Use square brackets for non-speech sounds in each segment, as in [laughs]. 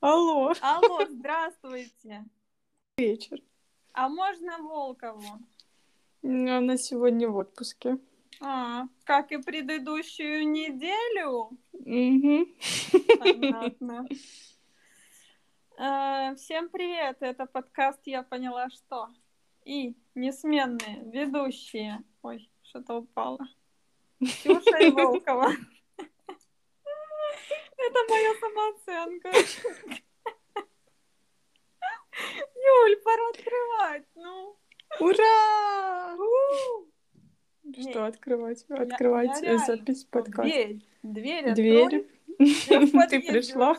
Алло, Алло, здравствуйте. вечер. А можно Волкову? Она сегодня в отпуске. А, как и предыдущую неделю? Мгм. Понятно. [laughs] Э, Всем привет, это подкаст «Я поняла, что». И несменные ведущие. Ой, что-то упало. Ксюша и [laughs] Волкова. Это моя самооценка. Юль, пора открывать, ну. Ура! Что открывать? Открывать запись подкаста. Дверь, дверь, [laughs] Ты пришла?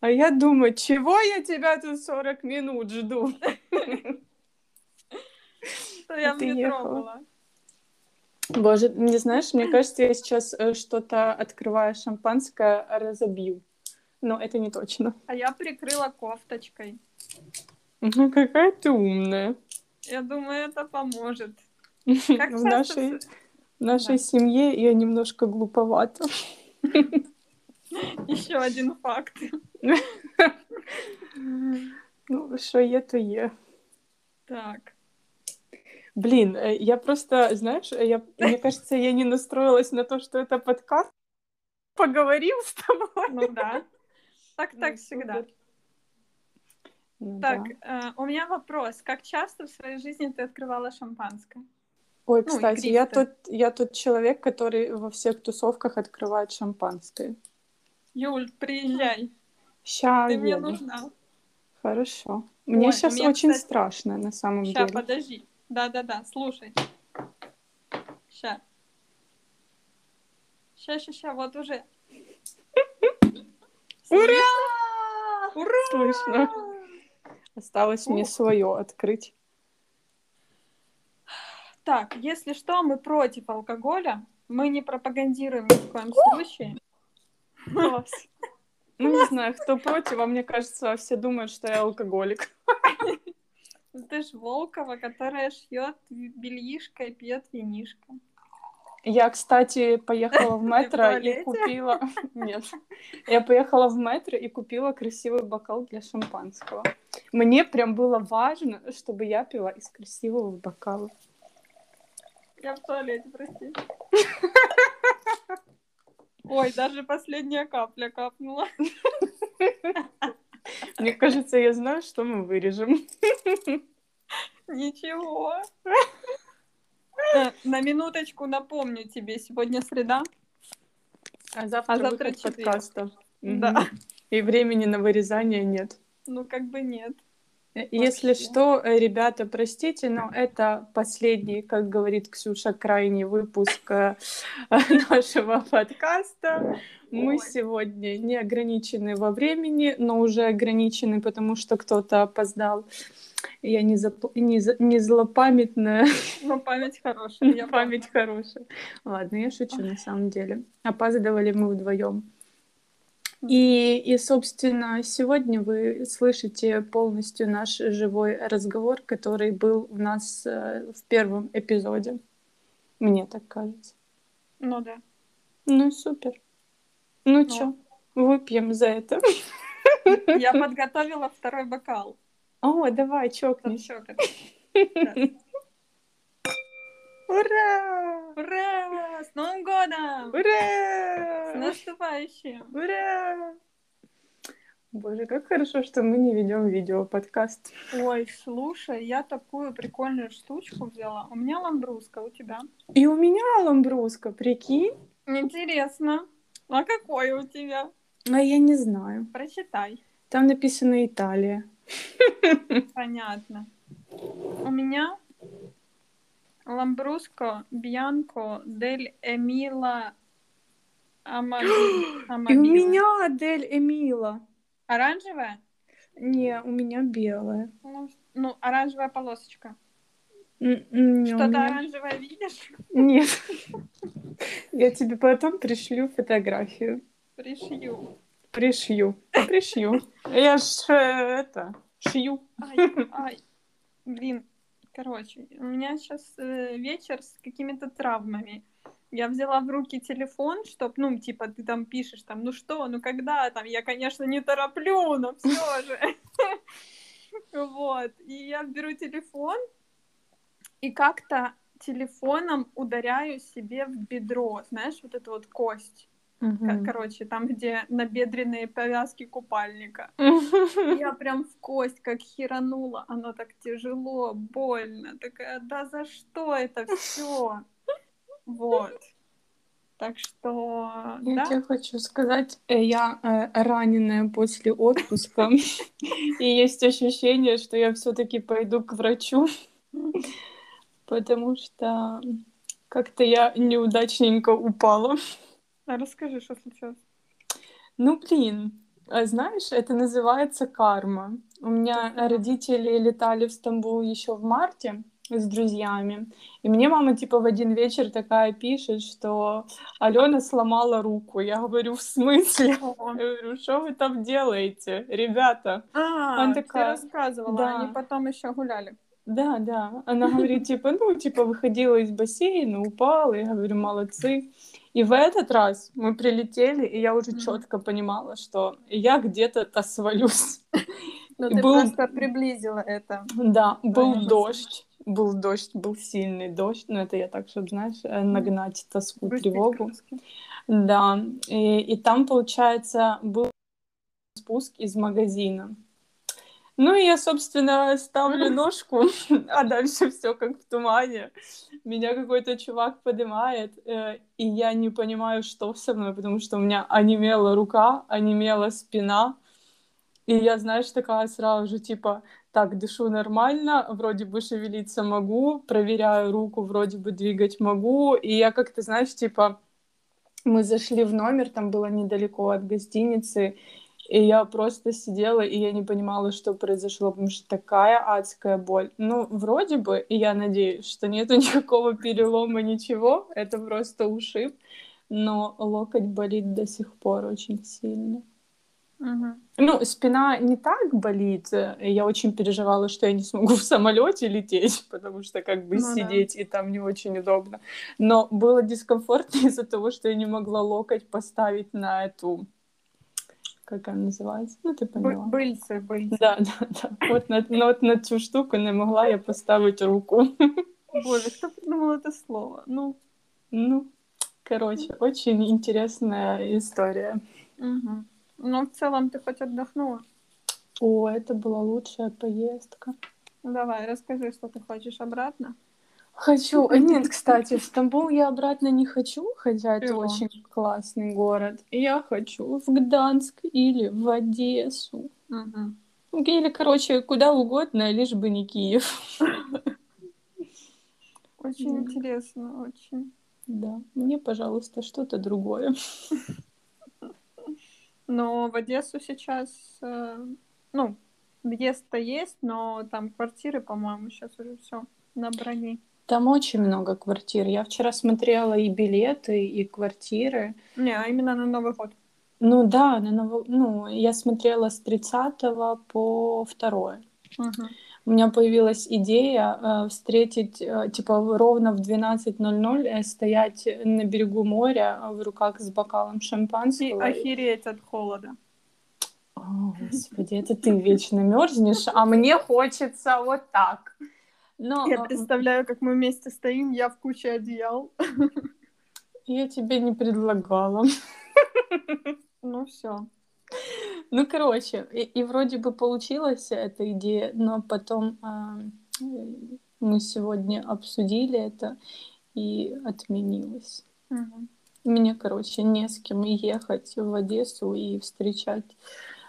А я думаю, чего я тебя тут 40 минут жду? [laughs] Что я в метро была. Боже, не знаешь, мне кажется, я сейчас э, что-то, открывая шампанское, разобью. Но это не точно. А я прикрыла кофточкой. Ну, какая ты умная. Я думаю, это поможет. [laughs] В Как нашей, в нашей Да. семье я немножко глуповата. [laughs] Еще один факт. [laughs] Ну, що є, то є. Так. Блин, э, я просто, знаешь, э, я, мне кажется, я не настроилась на то, что это подкаст. Поговорим с тобой. Ну да. Так, Ну, так всегда. супер. Ну Так, да. э, у меня вопрос. Как часто в своей жизни ты открывала шампанское? Ой, ну, кстати, я тот, я тот человек, который во всех тусовках открывает шампанское. Юль, приезжай. Ща Ты мне еду. нужна. Хорошо. Мне Ой, сейчас меня, очень кстати, страшно, на самом Ща, деле. подожди. Да-да-да, слушай. Ща. Ща, ща, ща, вот уже. Ура! Ура! Слышно. Осталось мне свое открыть. Так, если что, мы против алкоголя. Мы не пропагандируем ни в коем случае. Класс. Ну, не знаю, кто против, а мне кажется, все думают, что я алкоголик. [laughs] Ты ж Волкова, которая шьет бельишко и пьет винишко. Я, кстати, поехала в [laughs] метро и купила... [laughs] Нет. Я поехала в метро и купила красивый бокал для шампанского. Мне прям было важно, чтобы я пила из красивого бокала. Я в туалете, прости. [laughs] Ой, даже последняя капля капнула. Мне кажется, я знаю, что мы вырежем. Ничего. Э, На минуточку напомню тебе, сегодня среда. А завтра, А завтра подкаста. Да. И времени на вырезание нет. Ну, как бы нет. Если Вообще. что, э, ребята, простите, но это последний, как говорит Ксюша, крайний выпуск э, [laughs] нашего подкаста. Мы сегодня не ограничены во времени, но уже ограничены, потому что кто-то опоздал. Я не, зап- не, за- не злопамятная, Но память хорошая. [laughs] я память хорошая. Ладно, я шучу на самом деле. Опаздывали мы вдвоем. И, и, собственно, сегодня вы слышите полностью наш живой разговор, который был у нас э, в первом эпизоде. Мне так кажется. Ну да. Ну, супер. Ну, Ну. чё, выпьем за это. [laughs] Я [laughs] подготовила второй бокал. О, давай. Сейчас. [laughs] Ура! Ура! С Новым годом! С Ура! наступающим! Ура! Боже, как хорошо, что мы не ведем видео-подкаст. Ой, слушай, я такую прикольную штучку взяла. У меня ламбруска, у тебя? И у меня ламбруска, прикинь? Интересно. А какой у тебя? А я не знаю. Прочитай. Там написано Италия. [laughs] Понятно. У меня ламбруско Бьянко дель Эмила Амаби... [gasps] И у Амабила. меня Адель Эмила. Оранжевая? Не, у меня белая. Ну, ну, оранжевая полосочка. Что-то меня- оранжевое видишь? Нет. [laughs] Я тебе потом пришлю фотографию. Пришью. Пришью. Пришью. Я ж э, это шью. Ай, ай. Блин, короче, у меня сейчас вечер с какими-то травмами. я взяла в руки телефон, чтоб, ну, типа, ты там пишешь, там, ну что, ну когда, там, я, конечно, не тороплю, но все же. [laughs] Вот, и я беру телефон, и как-то телефоном ударяю себе в бедро, знаешь, вот эту вот кость. Мгм. Короче, там, где набедренные повязки купальника. [laughs] Я прям в кость как херанула. Оно так тяжело, больно. Такая, да за что это все? Вот. Так что, Я да, тебе хочу сказать, э, я э, раненая после отпуска, [laughs] и есть ощущение, что я все-таки пойду к врачу, [laughs] потому что как-то я неудачненько упала. А расскажи, что случилось. Ну, блин, а знаешь, это называется карма. У меня родители летали в Стамбул еще в марте с друзьями, и мне мама типа в один вечер такая пишет, что Алена сломала руку. Я говорю, в смысле? О. Я говорю, что вы там делаете, ребята? А, Она ты такая, рассказывала, да. они потом еще гуляли. Да, да. Она говорит, типа, ну, типа, выходила из бассейна, упала. Я говорю, молодцы. И в этот раз мы прилетели, и я уже Мгм. четко понимала, что я где-то-то свалюсь. [laughs] Но И ты был- просто приблизила это. Да, был Правильно. дождь. Был дождь, был сильный дождь. Ну, это я так, чтобы, знаешь, э, нагнать тоску, тревогу. краски. Да. И, и там, получается, был спуск из магазина. Ну, и я, собственно, ставлю ножку, [laughs] а дальше все как в тумане. Меня какой-то чувак поднимает, э, и я не понимаю, что со мной, потому что у меня онемела рука, онемела спина. И я, знаешь, такая сразу же, типа, так, дышу нормально, вроде бы шевелиться могу, проверяю руку, вроде бы двигать могу. И я как-то, знаешь, типа, мы зашли в номер, там было недалеко от гостиницы, и я просто сидела, и я не понимала, что произошло, потому что такая адская боль. Ну, вроде бы, и я надеюсь, что нету [laughs] никакого перелома, ничего, это просто ушиб, но локоть болит до сих пор очень сильно. Мгм. Ну, спина не так болит. Я очень переживала, что я не смогу в самолете лететь, потому что как бы Ну да. сидеть и там не очень удобно. Но было дискомфортно [laughs] из-за того, что я не могла локоть поставить на эту, как она называется? Ну, ты Бы- поняла. Быльцы, быльцы. Да, да, да. Вот на, на, вот на цю штуку не могла я поставить руку. Боже, кто придумал это слово? Ну, Ну, короче, очень интересная история. мгм. Но в целом ты хоть отдохнула? О, это была лучшая поездка. Ну, давай, расскажи, что ты хочешь обратно. Хочу. [laughs] Нет, кстати, в Стамбул я обратно не хочу, хотя это Чего? очень классный город. Я хочу в Гданск или в Одессу. Мгм. Или, короче, куда угодно, лишь бы не Киев. Очень интересно, очень. Да, мне, пожалуйста, что-то другое. [laughs] Но в Одессу сейчас, э, ну, въезд-то есть, но там квартиры, по-моему, сейчас уже все на броне. Там очень много квартир. Я вчера смотрела и билеты, и квартиры. Не, а именно на Новый год. Ну да, на Ново- ну, я смотрела с 30 по 2. Мгм. У меня появилась идея э, встретить, э, типа, ровно в 12.00 э, стоять на берегу моря э, в руках с бокалом И шампанского. охереть от холода. О, Господи, это ты вечно мерзнешь, а мне хочется вот так. Но Я представляю, как мы вместе стоим, я в куче одеял. [laughs] я тебе не предлагала. [laughs] Ну все. Ну, короче, и, и вроде бы получилась эта идея, но потом э, мы сегодня обсудили это и отменилось. Мне, короче, не с кем ехать в Одессу и встречать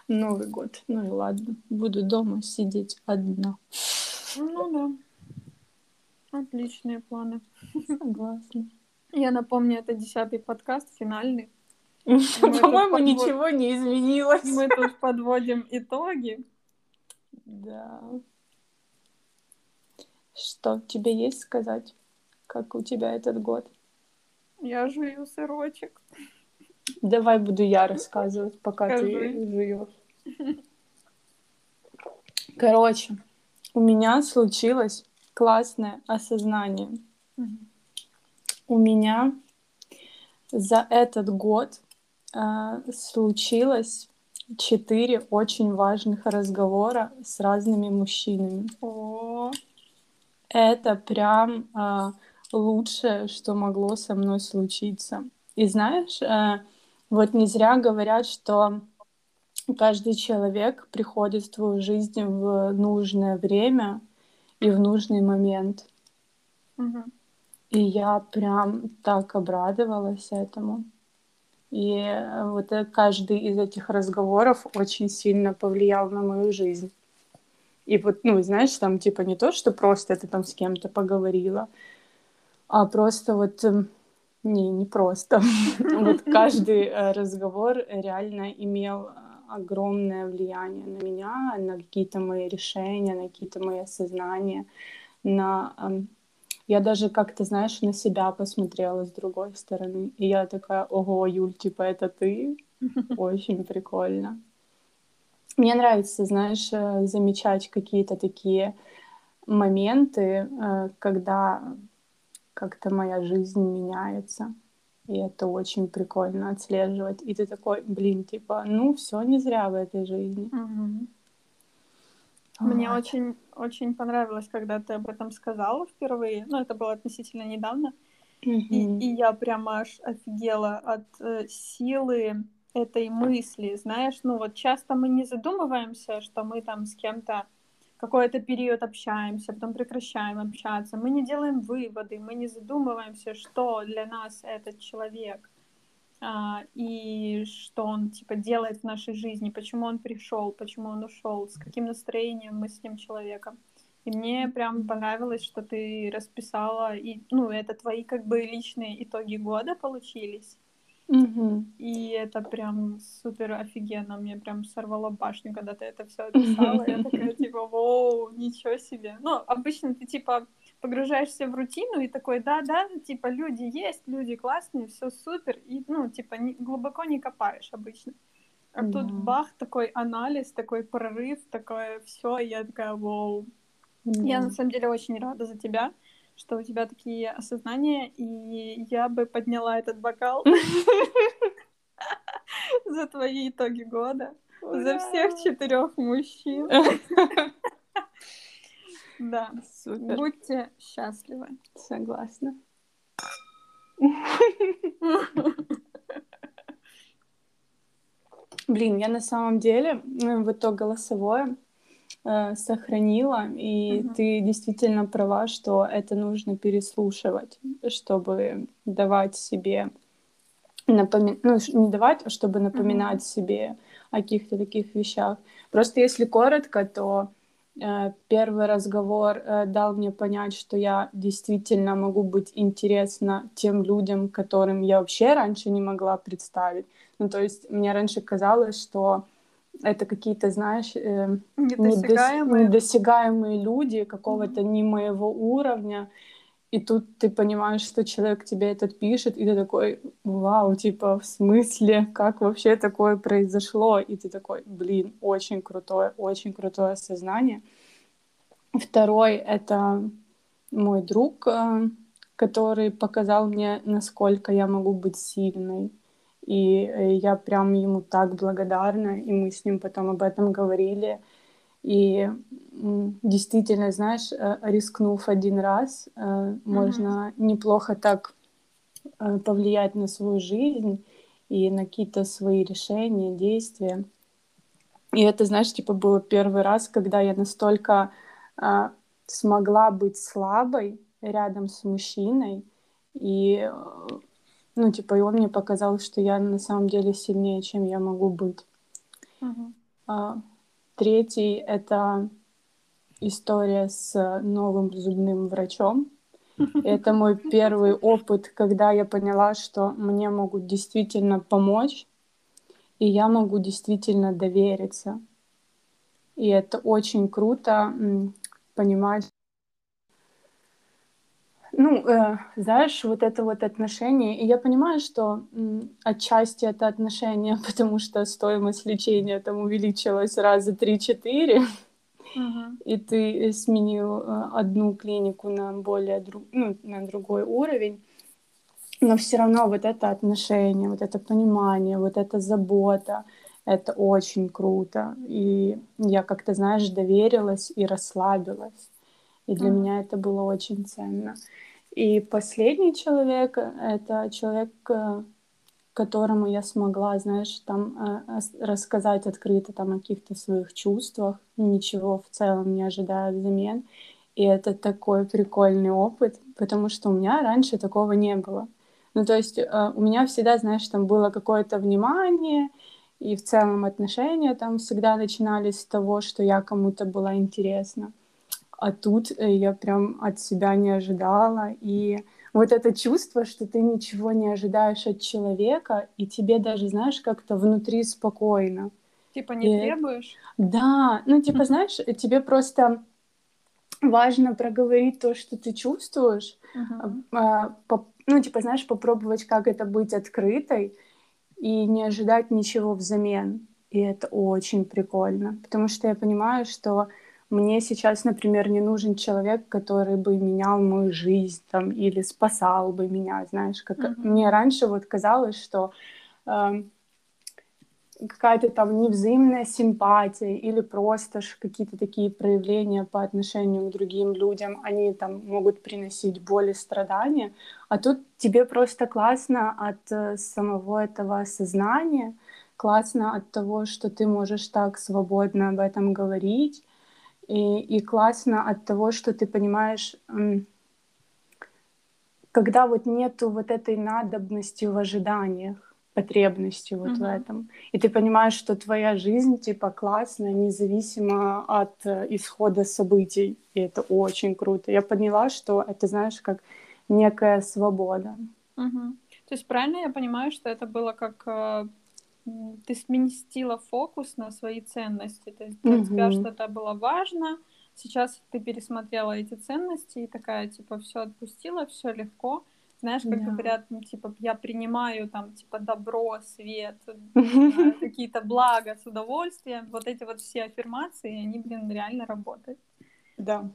Новый год. Ну и ладно, буду дома сидеть одна. Ну. Отличные планы. [laughs] Согласна. Я напомню, это десятый подкаст, финальный. [laughs] Мы По-моему, ничего не изменилось. Мы тут [laughs] подводим итоги. Да. Что тебе есть сказать? Как у тебя этот год? Я жую сырочек. Давай буду я рассказывать, пока Скажи. ты жуешь. Короче, у меня случилось классное осознание. У меня за этот год э, случилось четыре очень важных разговора с разными мужчинами. О, Это прям э, лучшее, что могло со мной случиться. И знаешь, э, вот не зря говорят, что каждый человек приходит в твою жизнь в нужное время и в нужный момент. мгм. И я прям так обрадовалась этому. И э, вот э, каждый из этих разговоров очень сильно повлиял на мою жизнь. И вот, ну, знаешь, там типа не то, что просто ты там с кем-то поговорила, а просто вот, эм, не, не просто. [laughs] Вот каждый э, разговор реально имел огромное влияние на меня, на какие-то мои решения, на какие-то мои осознания, на... эм, Я даже как-то, знаешь, на себя посмотрела с другой стороны. И я такая, ого, Юль, типа это ты? [laughs] Очень прикольно. Мне нравится, знаешь, э, замечать какие-то такие моменты, э, когда как-то моя жизнь меняется. И это очень прикольно отслеживать. И ты такой, блин, типа, ну все не зря в этой жизни. Мгм. Мне очень, очень понравилось, когда ты об этом сказала впервые. Ну, это было относительно недавно. И, и я прямо аж офигела от э, силы этой мысли, знаешь, ну вот часто мы не задумываемся, что мы там с кем-то какой-то период общаемся, потом прекращаем общаться, мы не делаем выводы, мы не задумываемся, что для нас этот человек а, и что он типа делает в нашей жизни, почему он пришел, почему он ушел, с каким настроением мы с тем человеком. И мне прям понравилось, что ты расписала, и, ну, это твои как бы личные итоги года получились. Мгм. И это прям супер офигенно. Мне прям сорвало башню, когда ты это все [laughs] описала. Я такая, типа, воу, ничего себе. Ну, обычно ты, типа, погружаешься в рутину и такой, да-да, типа, люди есть, люди классные, все супер. И, ну, типа, не- глубоко не копаешь обычно. А тут Да. бах, такой анализ, такой прорыв, такое все. Я такая, вау. Я Да. на самом деле очень рада за тебя, что у тебя такие осознания, и я бы подняла этот бокал [laughs] за твои итоги года, за всех четырех мужчин. [laughs] Да, Супер, будьте счастливы. согласна. [laughs] Блин, я на самом деле вот то голосовое э, сохранила, и Мгм. ты действительно права, что это нужно переслушивать, чтобы давать себе напоми- ну, не давать, а чтобы напоминать себе о каких-то таких вещах. Просто если коротко, то э, первый разговор э, дал мне понять, что я действительно могу быть интересна тем людям, которым я вообще раньше не могла представить. Ну, то есть мне раньше казалось, что это какие-то, знаешь, э, недос- Недосягаемые. недосягаемые люди какого-то не моего уровня. И тут ты понимаешь, что человек тебе этот пишет, и ты такой, вау, типа, в смысле, как вообще такое произошло? И ты такой, блин, очень крутое, очень крутое осознание. Второй — это мой друг, э, который показал мне, насколько я могу быть сильной. И э, я прям ему так благодарна, и мы с ним потом об этом говорили. И действительно, знаешь, э, рискнув один раз, э, можно неплохо так повлиять на свою жизнь и на какие-то свои решения, действия. И это, знаешь, типа был первый раз, когда я настолько смогла быть слабой рядом с мужчиной, и, ну, типа, и он мне показал, что я на самом деле сильнее, чем я могу быть. Мгм. А, Третий — это история с новым зубным врачом. [laughs] Это мой первый опыт, когда я поняла, что мне могут действительно помочь, и я могу действительно довериться. И это очень круто понимать. Ну, э, знаешь, вот это вот отношение. И я понимаю, что м, отчасти это отношение, [laughs] потому что стоимость лечения там увеличилась раза 3-4, Мгм. и ты сменил э, одну клинику на более друг, ну, на другой уровень. но все равно вот это отношение, вот это понимание, вот эта забота, это очень круто. И я как-то, знаешь, доверилась и расслабилась. И для mm. меня это было очень ценно. И последний человек — это человек, э, которому я смогла, знаешь, там э, рассказать открыто там о каких-то своих чувствах, ничего в целом не ожидая взамен. И это такой прикольный опыт, потому что у меня раньше такого не было. Ну, то есть э, у меня всегда, знаешь, там было какое-то внимание, и в целом отношения там всегда начинались с того, что я кому-то была интересна. А тут э, я прям от себя не ожидала. И вот это чувство, что ты ничего не ожидаешь от человека, и тебе даже, знаешь, как-то внутри спокойно. Типа не и... требуешь? Да, ну типа, [laughs] знаешь, тебе просто важно проговорить то, что ты чувствуешь, uh-huh. ну, типа, знаешь, попробовать, как это быть открытой и не ожидать ничего взамен. И это очень прикольно, потому что я понимаю, что мне сейчас, например, не нужен человек, который бы менял мою жизнь там, или спасал бы меня, знаешь, как uh-huh. мне раньше вот казалось, что э, какая-то там невзаимная симпатия или просто какие-то такие проявления по отношению к другим людям, они там могут приносить боль и страдания, а тут тебе просто классно от э, самого этого осознания, классно от того, что ты можешь так свободно об этом говорить, и, и классно от того, что ты понимаешь, когда вот нету вот этой надобности в ожиданиях, потребностью вот uh-huh. в этом. И ты понимаешь, что твоя жизнь типа классная, независимо от э, исхода событий. И это очень круто. Я поняла, что это, знаешь, как некая свобода. Uh-huh. То есть правильно я понимаю, что это было как э, ты сместила фокус на свои ценности. То есть для uh-huh. тебя что-то было важно, сейчас ты пересмотрела эти ценности и такая типа все отпустила, все легко знаешь, как да. говорят, ну, типа, я принимаю там, типа, добро, свет, [laughs] какие-то блага с удовольствием. Вот эти вот все аффирмации, они, блин, реально работают. Да.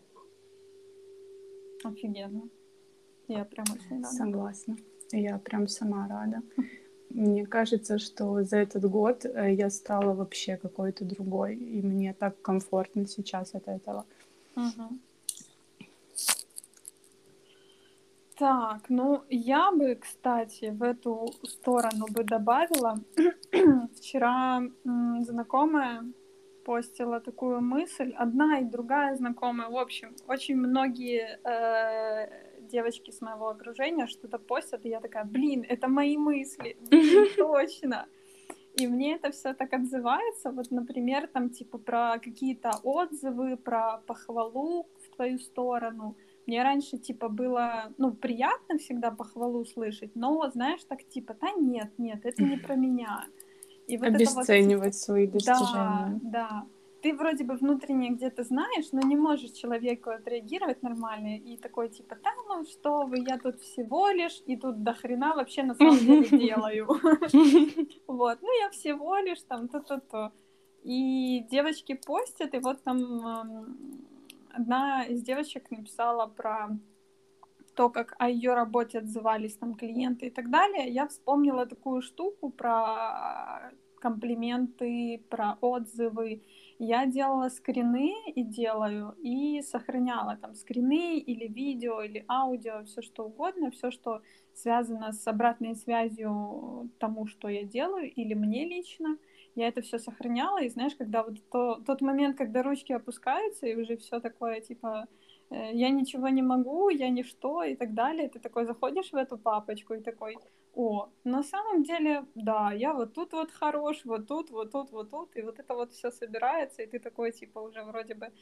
Офигенно. Я прям очень рада. Согласна. Я прям сама рада. Мне кажется, что за этот год э, я стала вообще какой-то другой, и мне так комфортно сейчас от этого. Угу. Так, ну я бы, кстати, в эту сторону бы добавила. [clears throat] Вчера знакомая постила такую мысль, одна и другая знакомая. В общем, очень многие э, девочки с моего окружения что-то постят, и я такая, блин, это мои мысли, [laughs] блин, точно. И мне это все так отзывается. Вот, например, там типа про какие-то отзывы, про похвалу в твою сторону. Мне раньше, типа, было, ну, приятно всегда похвалу слышать, но, знаешь, так, типа, да нет, нет, это не про [laughs] меня. И вот Обесценивать вот, свои достижения. Да, да. Ты вроде бы внутренне где-то знаешь, но не можешь человеку отреагировать нормально и такой типа, да, ну что вы, я тут всего лишь, и тут до хрена вообще на самом деле [laughs] делаю. [laughs] Вот, ну я всего лишь там то-то-то. И девочки постят, и вот там одна из девочек написала про то, как о ее работе отзывались там клиенты и так далее, я вспомнила такую штуку про комплименты, про отзывы. Я делала скрины и делаю, и сохраняла там скрины или видео, или аудио, все что угодно, все, что связано с обратной связью тому, что я делаю, или мне лично я это все сохраняла, и знаешь, когда вот то, тот момент, когда ручки опускаются, и уже все такое, типа, э, я ничего не могу, я ничто и так далее, ты такой заходишь в эту папочку и такой, о, на самом деле, да, я вот тут вот хорош, вот тут, вот тут, вот тут, и вот это вот все собирается, и ты такой, типа, уже вроде бы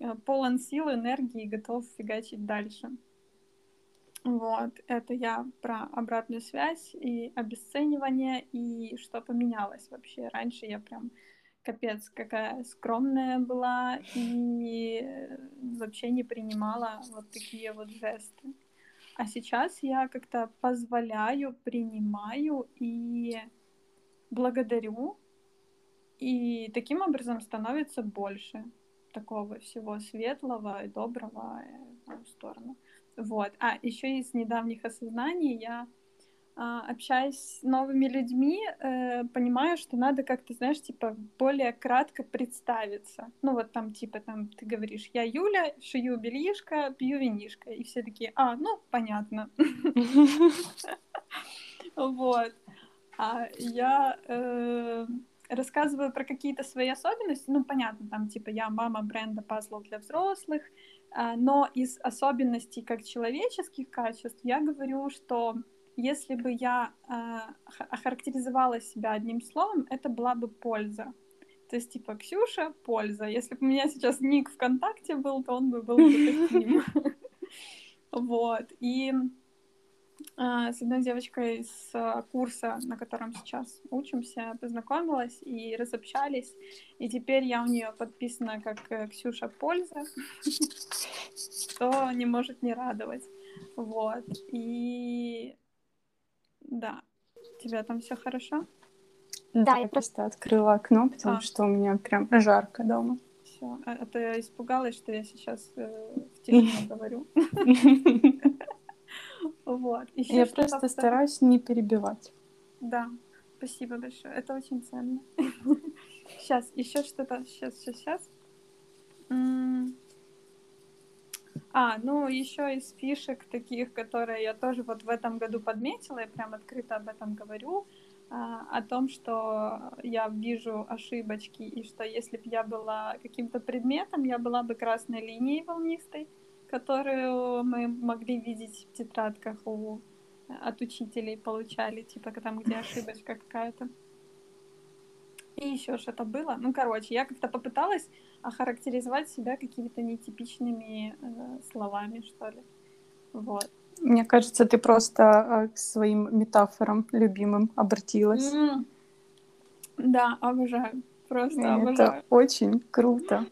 э, полон сил, энергии готов фигачить дальше. Вот, это я про обратную связь и обесценивание, и что поменялось вообще. Раньше я прям капец какая скромная была и вообще не принимала вот такие вот жесты. А сейчас я как-то позволяю, принимаю и благодарю, и таким образом становится больше такого всего светлого и доброго в мою сторону. Вот. А еще из недавних осознаний я общаясь с новыми людьми, э, понимаю, что надо как-то, знаешь, типа более кратко представиться. Ну вот там типа там ты говоришь, я Юля, шию бельишко, пью винишко, и все такие, а, ну понятно. Вот. А я э, рассказываю про какие-то свои особенности, ну понятно, там типа я мама бренда пазлов для взрослых, а, но из особенностей как человеческих качеств я говорю, что если бы я э, охарактеризовала себя одним словом, это была бы польза. То есть, типа, Ксюша — польза. Если бы у меня сейчас ник ВКонтакте был, то он бы был бы таким. [laughs] Вот. И э, с одной девочкой с курса, на котором сейчас учимся, познакомилась и разобщались. И теперь я у нее подписана как э, Ксюша Польза, [laughs] что не может не радовать. Вот. И да. У тебя там все хорошо? Да, я просто открыла окно, потому а. что у меня прям жарко дома. Все. А, а то я испугалась, что я сейчас э, в [laughs] тишине говорю. Вот. Я просто стараюсь не перебивать. Да, спасибо большое. Это очень ценно. [laughs] Сейчас, еще что-то. Сейчас, сейчас, сейчас. А, ну еще из фишек таких, которые я тоже вот в этом году подметила, я прям открыто об этом говорю, а, о том, что я вижу ошибочки, и что если бы я была каким-то предметом, я была бы красной линией волнистой, которую мы могли видеть в тетрадках у, от учителей, получали, типа там, где [laughs] ошибочка какая-то. И еще что-то было. Ну, короче, я как-то попыталась охарактеризовать себя какими-то нетипичными э, словами, что ли. Вот. Мне кажется, ты просто э, к своим метафорам любимым обратилась. Mm. Да, обожаю. Просто Это обожаю. очень круто.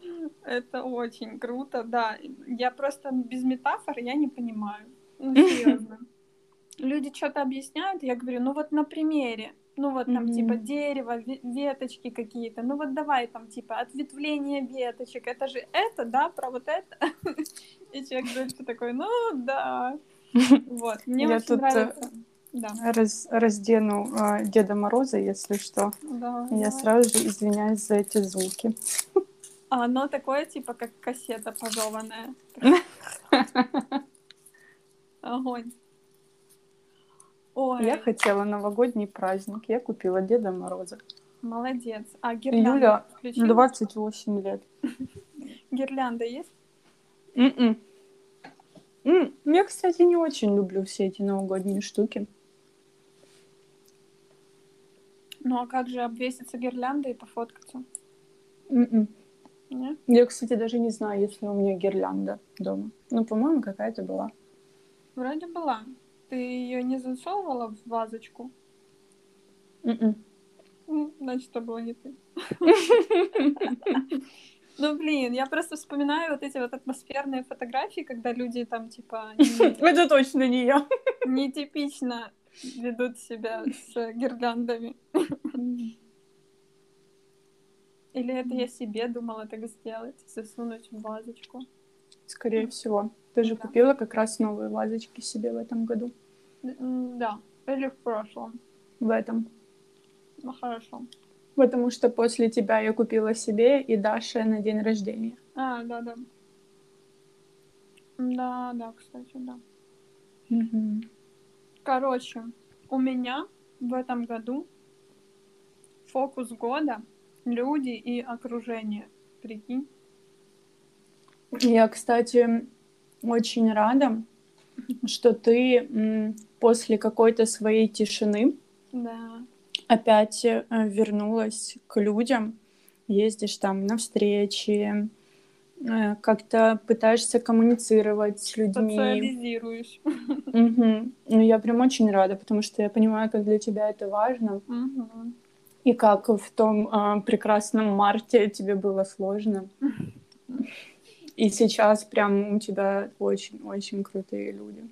Это очень круто, да. Я просто без метафор я не понимаю. Ну, [laughs] серьезно. Люди что-то объясняют, я говорю, ну вот на примере ну вот там mm-hmm. типа дерево, веточки какие-то, ну вот давай там типа ответвление веточек, это же это, да, про вот это. [laughs] И человек дальше такой, ну да. Вот, мне Я очень тут э, нравится. Да. Раз, раздену э, Деда Мороза, если что. Да, Я да. сразу же извиняюсь за эти звуки. А оно такое, типа, как кассета пожеванная. [laughs] Огонь. Ой. Я хотела новогодний праздник. Я купила Деда Мороза. Молодец. А гирлянда Юля 28 лет. [laughs] Гирлянда есть? Mm-mm. Mm. Я, кстати, не очень люблю все эти новогодние штуки. Ну а как же обвеситься гирляндой и пофоткаться? Mm-mm. Нет? Я, кстати, даже не знаю, есть ли у меня гирлянда дома. Ну, по-моему, какая-то была. Вроде была. Ты ее не засовывала в вазочку? Mm-mm. М-м. Значит, это было не ты. [laughs] Ну, блин, я просто вспоминаю вот эти вот атмосферные фотографии, когда люди там, типа... [laughs] Это точно не я. Нетипично ведут себя с гирляндами. Или это я себе думала так сделать, засунуть в вазочку? Скорее всего. Ты же да. купила как раз новые вазочки себе в этом году. Да, или в прошлом. В этом. Ну хорошо. Потому что после тебя я купила себе и Даше на день рождения. А, да, да. Да, да, кстати, да. Угу. Короче, у меня в этом году фокус года люди и окружение. Прикинь. Я, кстати, очень рада, что ты после какой-то своей тишины да. опять э, вернулась к людям, ездишь там на встречи, э, как-то пытаешься коммуницировать с людьми. Социализируешь. Угу. Ну, я прям очень рада, потому что я понимаю, как для тебя это важно. Угу. И как в том э, прекрасном марте тебе было сложно. [laughs] И сейчас прям у тебя очень-очень крутые люди.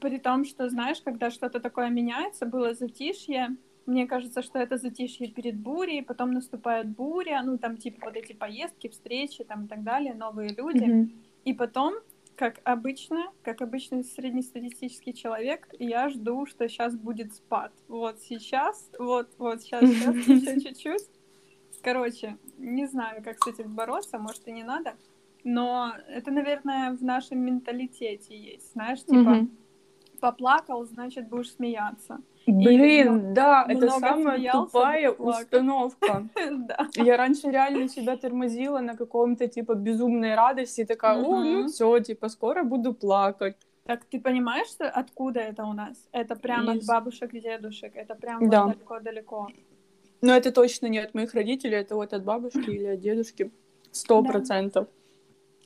При том, что, знаешь, когда что-то такое меняется, было затишье, мне кажется, что это затишье перед бурей, потом наступает буря, ну, там, типа, вот эти поездки, встречи, там, и так далее, новые люди. Mm-hmm. И потом как обычно, как обычный среднестатистический человек, я жду, что сейчас будет спад. Вот сейчас, вот, вот сейчас, сейчас, [laughs] еще чуть-чуть. Короче, не знаю, как с этим бороться, может и не надо, но это, наверное, в нашем менталитете есть, знаешь, типа поплакал, значит будешь смеяться. Блин, и да, это самая смеялся, тупая установка. [laughs] да. Я раньше реально себя тормозила на каком-то типа безумной радости, такая, о, ну все, типа скоро буду плакать. Так ты понимаешь, что откуда это у нас? Это прямо Из... от бабушек и дедушек, это прям да. далеко-далеко. Но это точно не от моих родителей, это вот от бабушки или от дедушки. Сто процентов.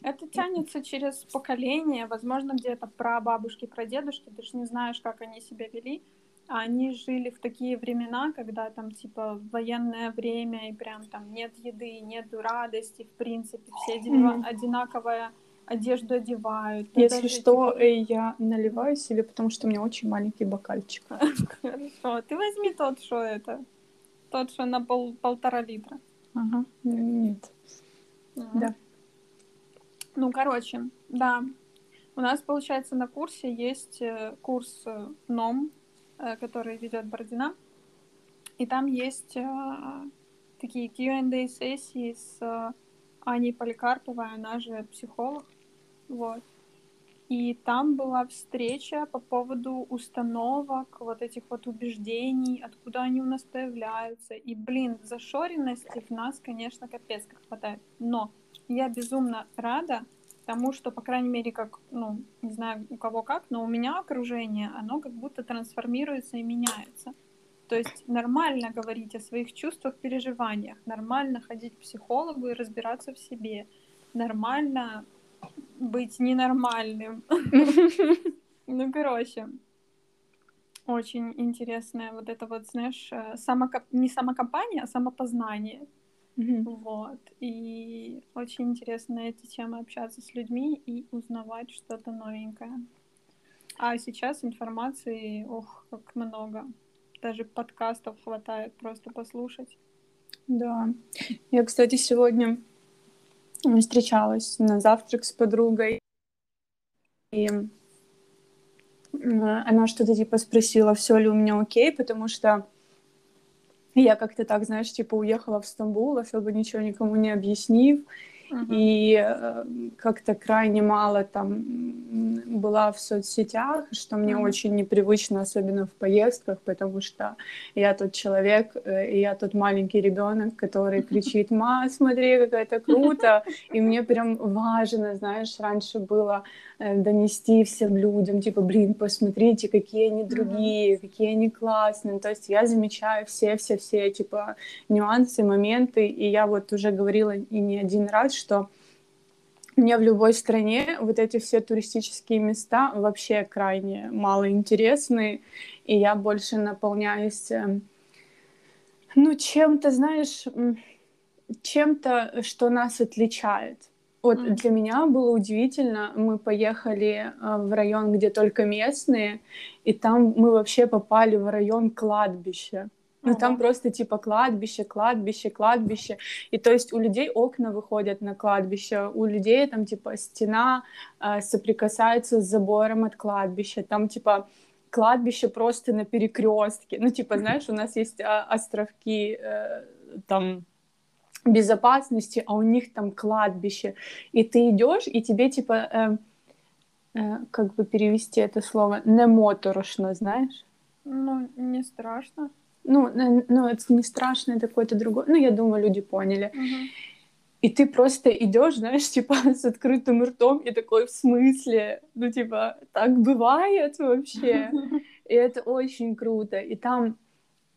Это тянется через поколение, возможно, где-то про бабушки, про дедушки, ты же не знаешь, как они себя вели. А они жили в такие времена, когда там типа военное время и прям там нет еды, нет радости, в принципе, все mm-hmm. одинаковая одежду одевают. Если даже, что, типа... я наливаю себе, потому что у меня очень маленький бокальчик. [laughs] Хорошо, ты возьми тот, что это, тот, что на пол, полтора литра. Ага, нет. Да. Ну, короче, да. У нас, получается, на курсе есть э, курс э, НОМ, э, который ведет Бородина. И там есть такие Q&A сессии с Аней Поликарповой, она же психолог. Вот. И там была встреча по поводу установок, вот этих вот убеждений, откуда они у нас появляются. И, блин, зашоренности в нас, конечно, капец как хватает. Но я безумно рада тому, что, по крайней мере, как, ну, не знаю у кого как, но у меня окружение, оно как будто трансформируется и меняется. То есть нормально говорить о своих чувствах, переживаниях, нормально ходить к психологу и разбираться в себе, нормально быть ненормальным. [laughs] Ну, короче, очень интересная вот это вот, знаешь, э, самокоп... не самокопание, а самопознание. Вот. И очень интересно на эти темы общаться с людьми и узнавать что-то новенькое. А сейчас информации, ох, как много. Даже подкастов хватает просто послушать. Да. Я, кстати, сегодня встречалась на завтрак с подругой. И она что-то типа спросила, все ли у меня окей, потому что я как-то так, знаешь, типа уехала в Стамбул, особо ничего никому не объяснив. И э, как-то крайне мало там была в соцсетях, что мне uh-huh. очень непривычно, особенно в поездках, потому что я тот человек, э, я тот маленький ребенок, который [laughs] кричит: "Ма, смотри, какая это круто!" И мне прям важно, знаешь, раньше было Э, донести всем людям, типа, блин, посмотрите, какие они другие, mm-hmm. какие они классные. То есть я замечаю все-все-все, типа, нюансы, моменты, и я вот уже говорила и не один раз, что мне в любой стране вот эти все туристические места вообще крайне мало интересны, и я больше наполняюсь, эм, ну, чем-то, знаешь, чем-то, что нас отличает. Вот mm. для меня было удивительно. Мы поехали э, в район, где только местные, и там мы вообще попали в район кладбища. Ну, там просто типа кладбище, кладбище, кладбище. И то есть у людей окна выходят на кладбище, у людей там типа стена э, соприкасается с забором от кладбища. Там типа кладбище просто на перекрестке. Ну, типа, [laughs] знаешь, у нас есть э, островки э, там безопасности, а у них там кладбище. И ты идешь, и тебе типа, э, э, как бы перевести это слово, не моторошно, знаешь? Ну, не страшно. Ну, ну, это не страшно, это какое-то другое. Ну, я думаю, люди поняли. Угу. И ты просто идешь, знаешь, [laughs] типа с открытым ртом и такой в смысле, ну типа так бывает вообще, [laughs] и это очень круто. И там,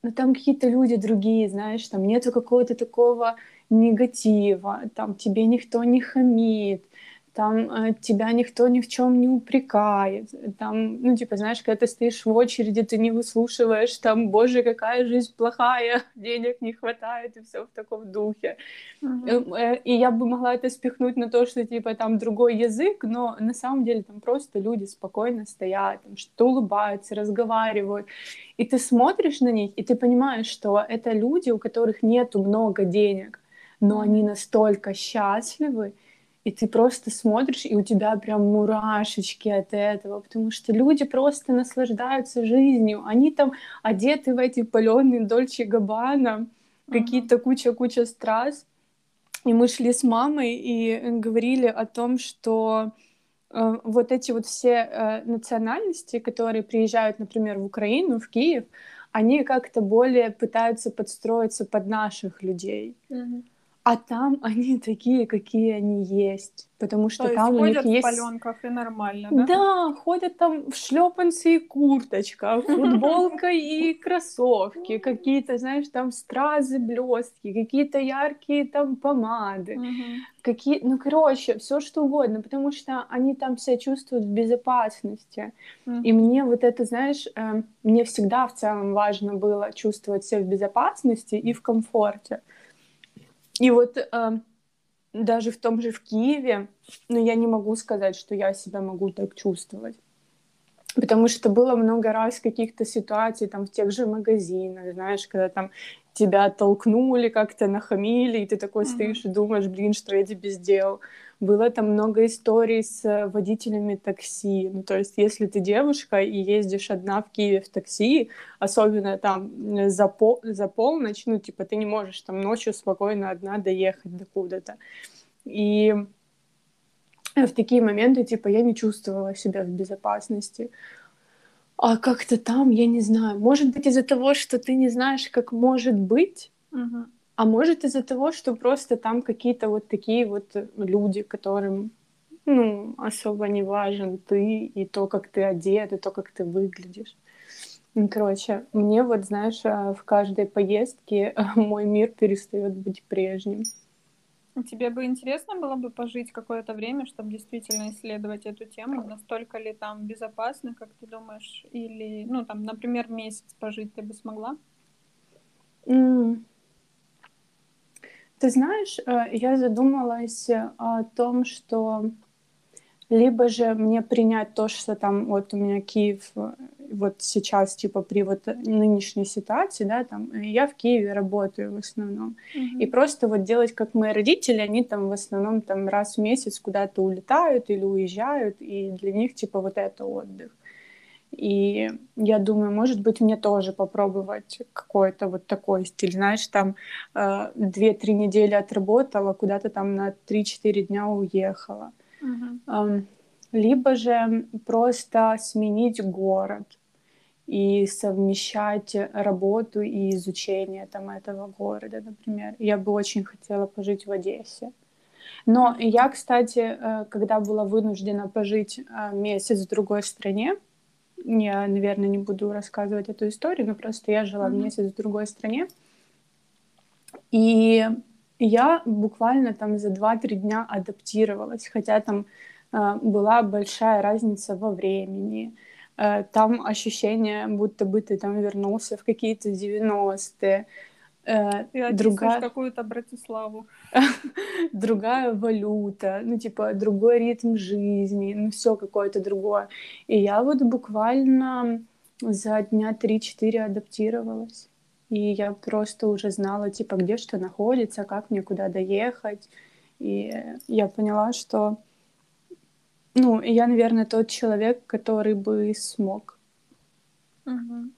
ну там какие-то люди другие, знаешь, там нету какого-то такого негатива, там тебе никто не хамит, там э, тебя никто ни в чем не упрекает, там, ну, типа, знаешь, когда ты стоишь в очереди, ты не выслушиваешь, там, боже, какая жизнь плохая, [laughs] денег не хватает, и все в таком духе. Uh-huh. И я бы могла это спихнуть на то, что, типа, там другой язык, но на самом деле там просто люди спокойно стоят, там, что улыбаются, разговаривают, и ты смотришь на них, и ты понимаешь, что это люди, у которых нету много денег, но они настолько счастливы, и ты просто смотришь, и у тебя прям мурашечки от этого, потому что люди просто наслаждаются жизнью. Они там одеты в эти паленые Дольче Габбана, какие-то куча-куча страз. И мы шли с мамой и говорили о том, что э, вот эти вот все э, национальности, которые приезжают, например, в Украину, в Киев, они как-то более пытаются подстроиться под наших людей. Mm-hmm. А там [laughs] они такие, какие они есть. Потому что То там есть у них ходят в есть... паленках и нормально, да? Да, ходят там в шлепанцы и курточках, [laughs] футболка и кроссовки, какие-то, знаешь, там стразы, блестки, какие-то яркие там помады, какие, ну, короче, все что угодно, потому что они там себя чувствуют в безопасности. И мне вот это, знаешь, э, мне всегда в целом важно было чувствовать себя в безопасности и в комфорте. И вот э, даже в том же в Киеве, но ну, я не могу сказать, что я себя могу так чувствовать. Потому что было много раз каких-то ситуаций там в тех же магазинах, знаешь, когда там тебя толкнули, как-то нахамили, и ты такой mm-hmm. стоишь и думаешь, блин, что я тебе сделал. Было там много историй с э, водителями такси. Ну, то есть, если ты девушка и ездишь одна в Киеве в такси, особенно там за, пол, за полночь, ну, типа, ты не можешь там ночью спокойно одна доехать до куда-то. И в такие моменты, типа, я не чувствовала себя в безопасности. А как-то там, я не знаю, может быть из-за того, что ты не знаешь, как может быть, угу. А может из-за того, что просто там какие-то вот такие вот люди, которым ну, особо не важен ты и то, как ты одет, и то, как ты выглядишь. Короче, мне вот, знаешь, а, в каждой поездке [laughs] мой мир перестает быть прежним. Тебе бы интересно было бы пожить какое-то время, чтобы действительно исследовать эту тему? Настолько ли там безопасно, как ты думаешь? Или, ну, там, например, месяц пожить ты бы смогла? Mm. Ты знаешь, э, я задумалась о том, что либо же мне принять то, что там вот у меня Киев э, вот сейчас, типа, при вот нынешней ситуации, да, там, я в Киеве работаю в основном. Mm-hmm. И просто вот делать, как мои родители, они там в основном там раз в месяц куда-то улетают или уезжают, и для них, типа, вот это отдых. И я думаю, может быть, мне тоже попробовать какой-то вот такой стиль. Знаешь, там э, две-три недели отработала, куда-то там на 3-4 дня уехала. Uh-huh. Либо же просто сменить город и совмещать работу и изучение там этого города, например. Я бы очень хотела пожить в Одессе. Но я, кстати, э, когда была вынуждена пожить э, месяц в другой стране, я, наверное, не буду рассказывать эту историю, но просто я жила mm-hmm. месяц в другой стране, и я буквально там за 2-3 дня адаптировалась, хотя там э, была большая разница во времени, Э, там ощущение, будто бы ты там вернулся в какие-то 90-е. Э, другая какую-то Братиславу. [laughs] другая валюта, ну, типа, другой ритм жизни, ну, все какое-то другое. И я вот буквально за дня 3-4 адаптировалась. И я просто уже знала, типа, где что находится, как мне куда доехать. И я поняла, что ну, я, наверное, тот человек, который бы смог. Угу.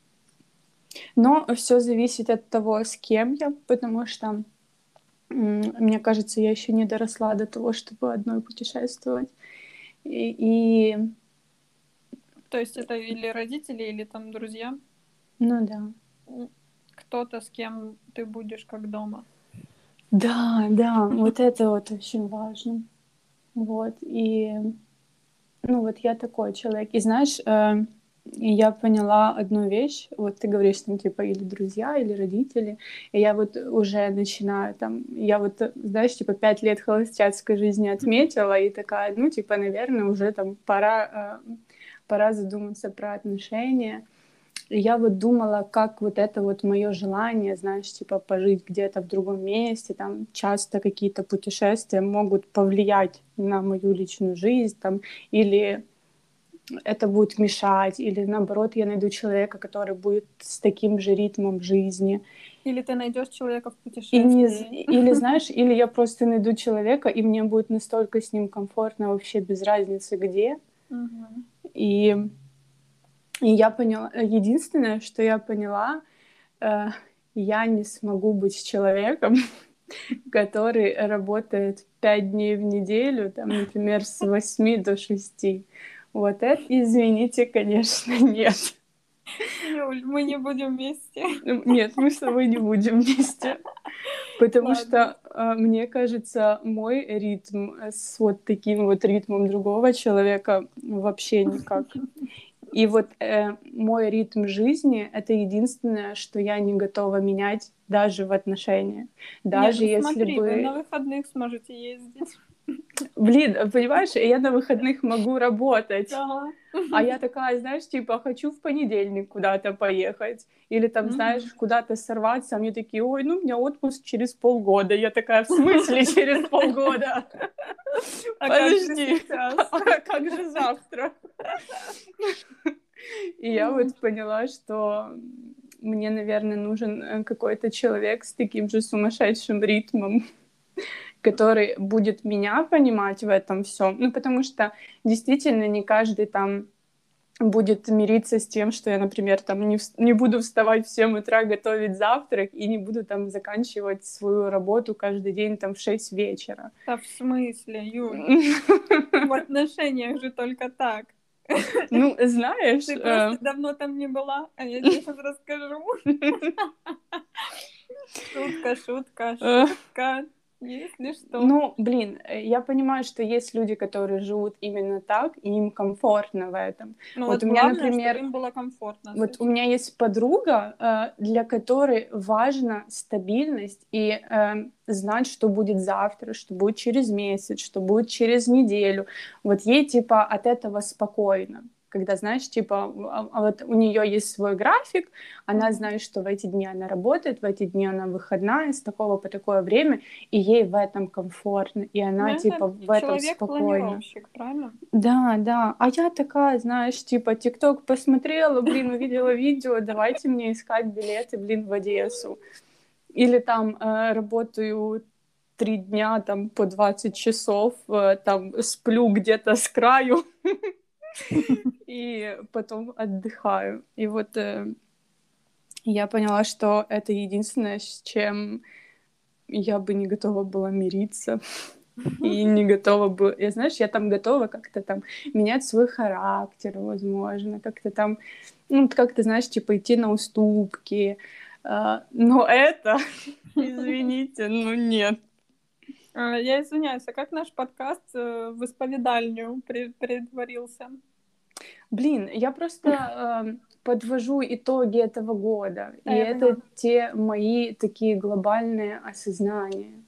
Но все зависит от того, с кем я, потому что мне кажется, я еще не доросла до того, чтобы одной путешествовать. И, и... То есть это или родители, или там друзья? Ну да. Кто-то, с кем ты будешь как дома. Да, да, вот это вот очень важно. Вот, и ну вот я такой человек. И знаешь, э, я поняла одну вещь. Вот ты говоришь, там, типа, или друзья, или родители. И я вот уже начинаю там... Я вот, знаешь, типа, пять лет холостяцкой жизни отметила, и такая, ну, типа, наверное, уже там пора, э, пора задуматься про отношения я вот думала, как вот это вот мое желание, знаешь, типа пожить где-то в другом месте, там часто какие-то путешествия могут повлиять на мою личную жизнь, там, или это будет мешать, или наоборот я найду человека, который будет с таким же ритмом жизни. Или ты найдешь человека в путешествии. И не, или [laughs] знаешь, или я просто найду человека, и мне будет настолько с ним комфортно вообще без разницы где. Угу. И, и я поняла, единственное, что я поняла, э, я не смогу быть с человеком, [laughs] который работает пять дней в неделю, там, например, с 8 до 6. Вот это, извините, конечно, [laughs] нет. Юль, мы не будем вместе. Нет, мы с тобой не будем вместе. Потому Ладно. что, а, мне кажется, мой ритм с вот таким вот ритмом другого человека вообще никак. И вот э, мой ритм жизни — это единственное, что я не готова менять даже в отношениях. Даже Нет, ну, если смотри, бы... вы на выходных сможете ездить. Блин, понимаешь, я на выходных могу работать. Да. А я такая, знаешь, типа, хочу в понедельник куда-то поехать. Или там, знаешь, куда-то сорваться. А мне такие, ой, ну, у меня отпуск через полгода. Я такая, в смысле [laughs] через полгода? А Подожди, [laughs] а как же завтра? И я вот поняла, что мне, наверное, нужен э, какой-то человек с таким же сумасшедшим ритмом, который будет меня понимать в этом всем. Ну, потому что действительно не каждый там будет мириться с тем, что я, например, там не, в... не буду вставать в 7 утра готовить завтрак и не буду там заканчивать свою работу каждый день там в 6 вечера. Да в смысле, Юль? [laughs] В отношениях же только так. Ну, знаешь... Ты просто э, давно там не была, а я сейчас расскажу. [laughs] Шутка, шутка, э. шутка. Если что. Ну, блин, э, я понимаю, что есть люди, которые живут именно так, и им комфортно в этом. Ну, вот, вот у меня, главное, например, им было комфортно. Вот у меня есть подруга, э, для которой важна стабильность и э, знать, что будет завтра, что будет через месяц, что будет через неделю. Вот ей типа от этого спокойно когда, знаешь, типа, а, а вот у нее есть свой график, она знает, что в эти дни она работает, в эти дни она выходная, с такого по такое время, и ей в этом комфортно, и она, ну, типа, в этом спокойно. правильно? Да, да. А я такая, знаешь, типа, ТикТок посмотрела, блин, увидела видео, давайте мне искать билеты, блин, в Одессу. Или там э, работаю три дня там по 20 часов, э, там сплю где-то с краю. [laughs] [laughs] и потом отдыхаю. И вот э, я поняла, что это единственное, с чем я бы не готова была мириться. [laughs] И не готова бы... Я, знаешь, я там готова как-то там менять свой характер, возможно, как-то там, ну, как то знаешь, типа идти на уступки. Uh, но это, [laughs] извините, ну нет. А, я извиняюсь, а как наш подкаст э, в исповедальню предварился? Блин, я просто э, подвожу итоги этого года, и это те мои такие глобальные осознания.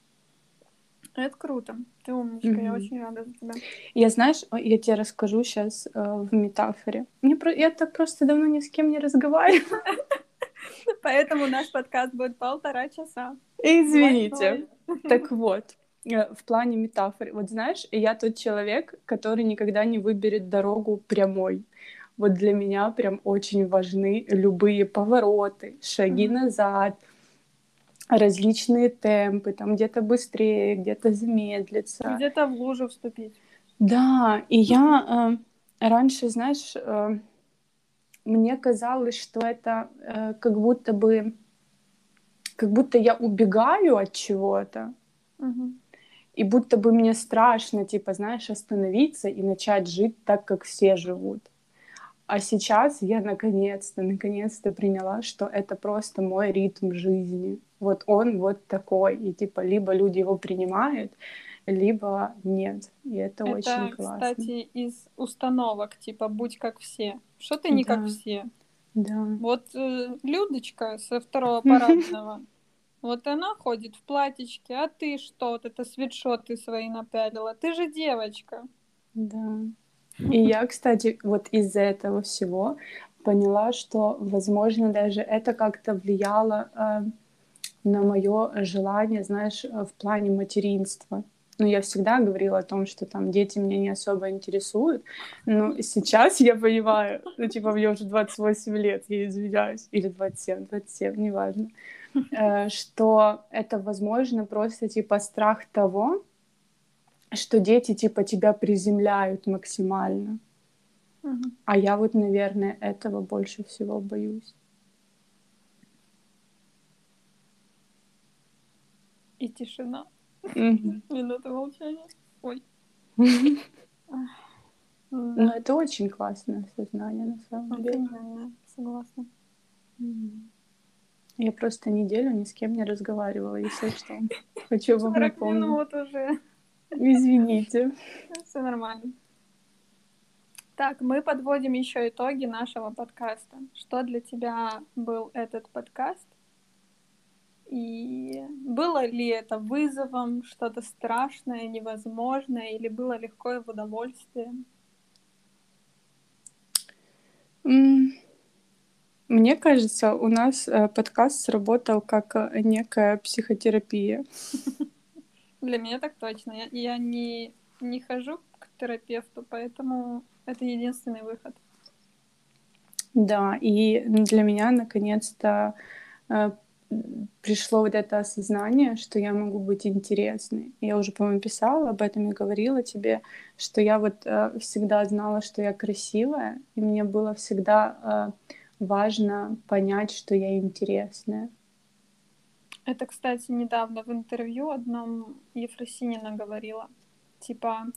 Это круто. Ты умничка, mm-hmm. я очень рада за тебя. Я, знаешь, я тебе расскажу сейчас э, в метафоре. Мне про... Я так просто давно ни с кем не разговариваю. Поэтому наш подкаст будет полтора часа. Извините. Так вот, в плане метафоры. Вот знаешь, я тот человек, который никогда не выберет дорогу прямой. Вот для меня прям очень важны любые повороты, шаги mm-hmm. назад, различные темпы, там где-то быстрее, где-то замедлиться. Где-то в лужу вступить. Да, и я э, раньше, знаешь, э, мне казалось, что это э, как будто бы, как будто я убегаю от чего-то. Угу и будто бы мне страшно, типа, знаешь, остановиться и начать жить так, как все живут. А сейчас я наконец-то, наконец-то приняла, что это просто мой ритм жизни. Вот он вот такой. И типа либо люди его принимают, либо нет. И это, это очень классно. кстати, из установок, типа, будь как все. Что ты не да. как все? Да. Вот э, Людочка со второго [laughs] парадного, вот она ходит в платьичке, а ты что? Вот это свитшоты свои напялила. Ты же девочка. Да. И я, кстати, вот из-за этого всего поняла, что, возможно, даже это как-то влияло э, на мое желание, знаешь, в плане материнства. Ну, я всегда говорила о том, что там дети меня не особо интересуют, но сейчас я понимаю, ну, типа, мне уже 28 лет, я извиняюсь, или 27, 27, неважно, э, что это, возможно, просто, типа, страх того, что дети, типа, тебя приземляют максимально. А я вот, наверное, этого больше всего боюсь. И тишина. Минута молчания. Ой. Ну, это очень классное сознание, на самом это деле. согласна. Я просто неделю ни с кем не разговаривала, если что. Хочу вам 40 напомнить. минут уже. Извините. Все нормально. Так, мы подводим еще итоги нашего подкаста. Что для тебя был этот подкаст? И было ли это вызовом, что-то страшное, невозможное, или было легко и в удовольствие? Мне кажется, у нас э, подкаст сработал как э, некая психотерапия. [laughs] Для меня так точно. Я, я не, не хожу к терапевту, поэтому это единственный выход. Да, и для меня наконец-то э, пришло вот это осознание, что я могу быть интересной. Я уже, по-моему, писала об этом и говорила тебе, что я вот э, всегда знала, что я красивая, и мне было всегда э, важно понять, что я интересная. Это, кстати, недавно в интервью одном Ефросинина говорила. Типа,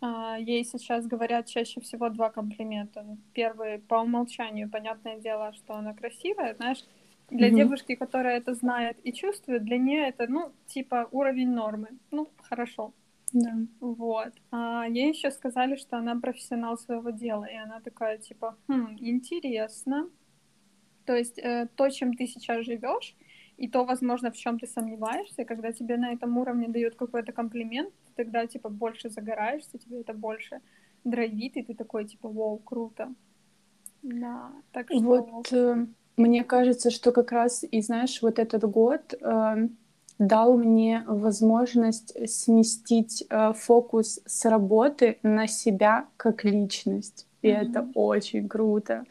а, ей сейчас говорят чаще всего два комплимента. Первый по умолчанию, понятное дело, что она красивая, знаешь, для Мгм. девушки, которая это знает и чувствует, для нее это, ну, типа, уровень нормы. Ну, хорошо. Да. Вот. А ей еще сказали, что она профессионал своего дела. И она такая, типа, хм, интересно. То есть э, то, чем ты сейчас живешь, и то, возможно, в чем ты сомневаешься, когда тебе на этом уровне дают какой-то комплимент, тогда, типа, больше загораешься, тебе это больше драйвит, и ты такой, типа, вау, круто. Да, так что... Вот э, мне кажется, что как раз и знаешь, вот этот год э, дал мне возможность сместить э, фокус с работы на себя как личность. И Мгм. это очень круто.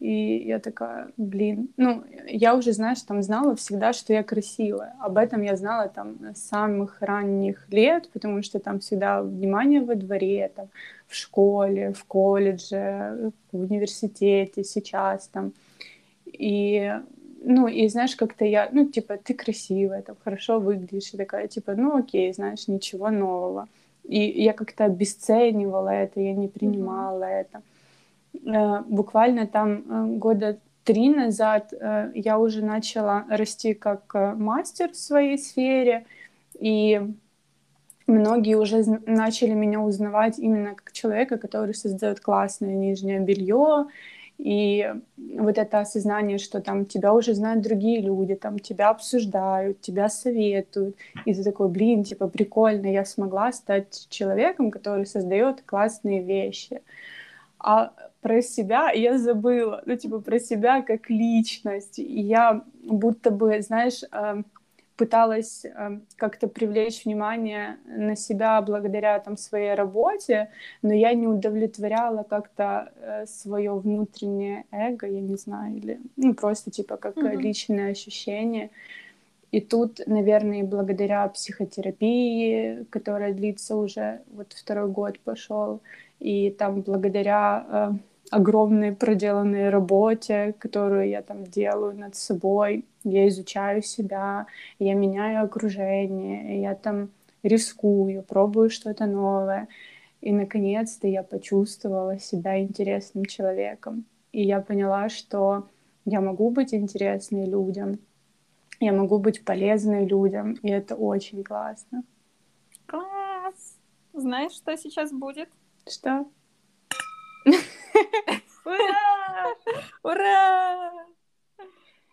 И я такая, блин, ну, я уже, знаешь, там знала всегда, что я красивая. Об этом я знала там с самых ранних лет, потому что там всегда внимание во дворе, там, в школе, в колледже, в университете, сейчас там. И, ну, и знаешь, как-то я, ну, типа, ты красивая, там, хорошо выглядишь, и такая, типа, ну, окей, знаешь, ничего нового. И я как-то обесценивала это, я не принимала это. Э, Буквально там э, года три назад э, я уже начала расти как мастер в своей сфере, и многие уже начали меня узнавать именно как человека, который создает классное нижнее белье, и вот это осознание, что там тебя уже знают другие люди, там тебя обсуждают, тебя советуют, и ты такой, блин, типа прикольно, я смогла стать человеком, который создает классные вещи. А про себя я забыла, ну, типа, про себя как личность. И я будто бы, знаешь, э, пыталась э, как-то привлечь внимание на себя благодаря там своей работе, но я не удовлетворяла как-то э, свое внутреннее эго, я не знаю, или ну, просто типа как Мгм. личное ощущение. И тут, наверное, благодаря психотерапии, которая длится уже вот второй год пошел, и там благодаря э, огромной проделанной работе, которую я там делаю над собой, я изучаю себя, я меняю окружение, я там рискую, пробую что-то новое. И наконец-то я почувствовала себя интересным человеком. И я поняла, что я могу быть интересной людям, я могу быть полезной людям, и это очень классно. Класс! Знаешь, что сейчас будет? Что? Ура! Ура!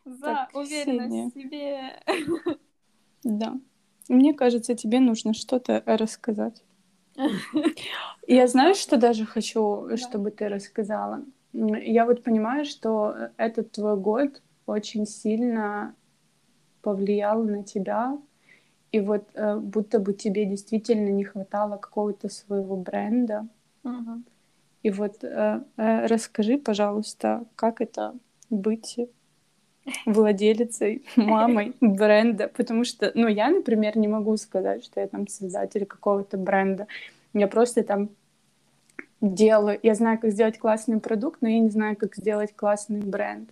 За уверенность в себе. Да. Мне кажется, тебе нужно что-то рассказать. Я знаю, что даже хочу, чтобы ты рассказала. Я вот понимаю, что этот твой год очень сильно повлиял на тебя, и вот э, будто бы тебе действительно не хватало какого-то своего бренда. Мгм. И вот э, э, расскажи, пожалуйста, как это быть владелицей, [laughs] мамой бренда, потому что, ну, я, например, не могу сказать, что я там создатель какого-то бренда. Я просто там делаю, я знаю, как сделать классный продукт, но я не знаю, как сделать классный бренд.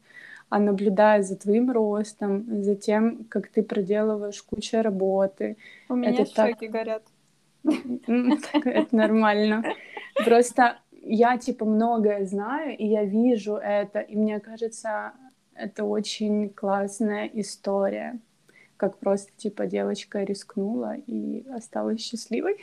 А наблюдая за твоим ростом, за тем, как ты проделываешь кучу работы, У меня это так щеки горят. Так Это нормально. Просто я, типа, многое знаю, и я вижу это, и мне кажется, это очень классная история. Как просто, типа, девочка рискнула и осталась счастливой.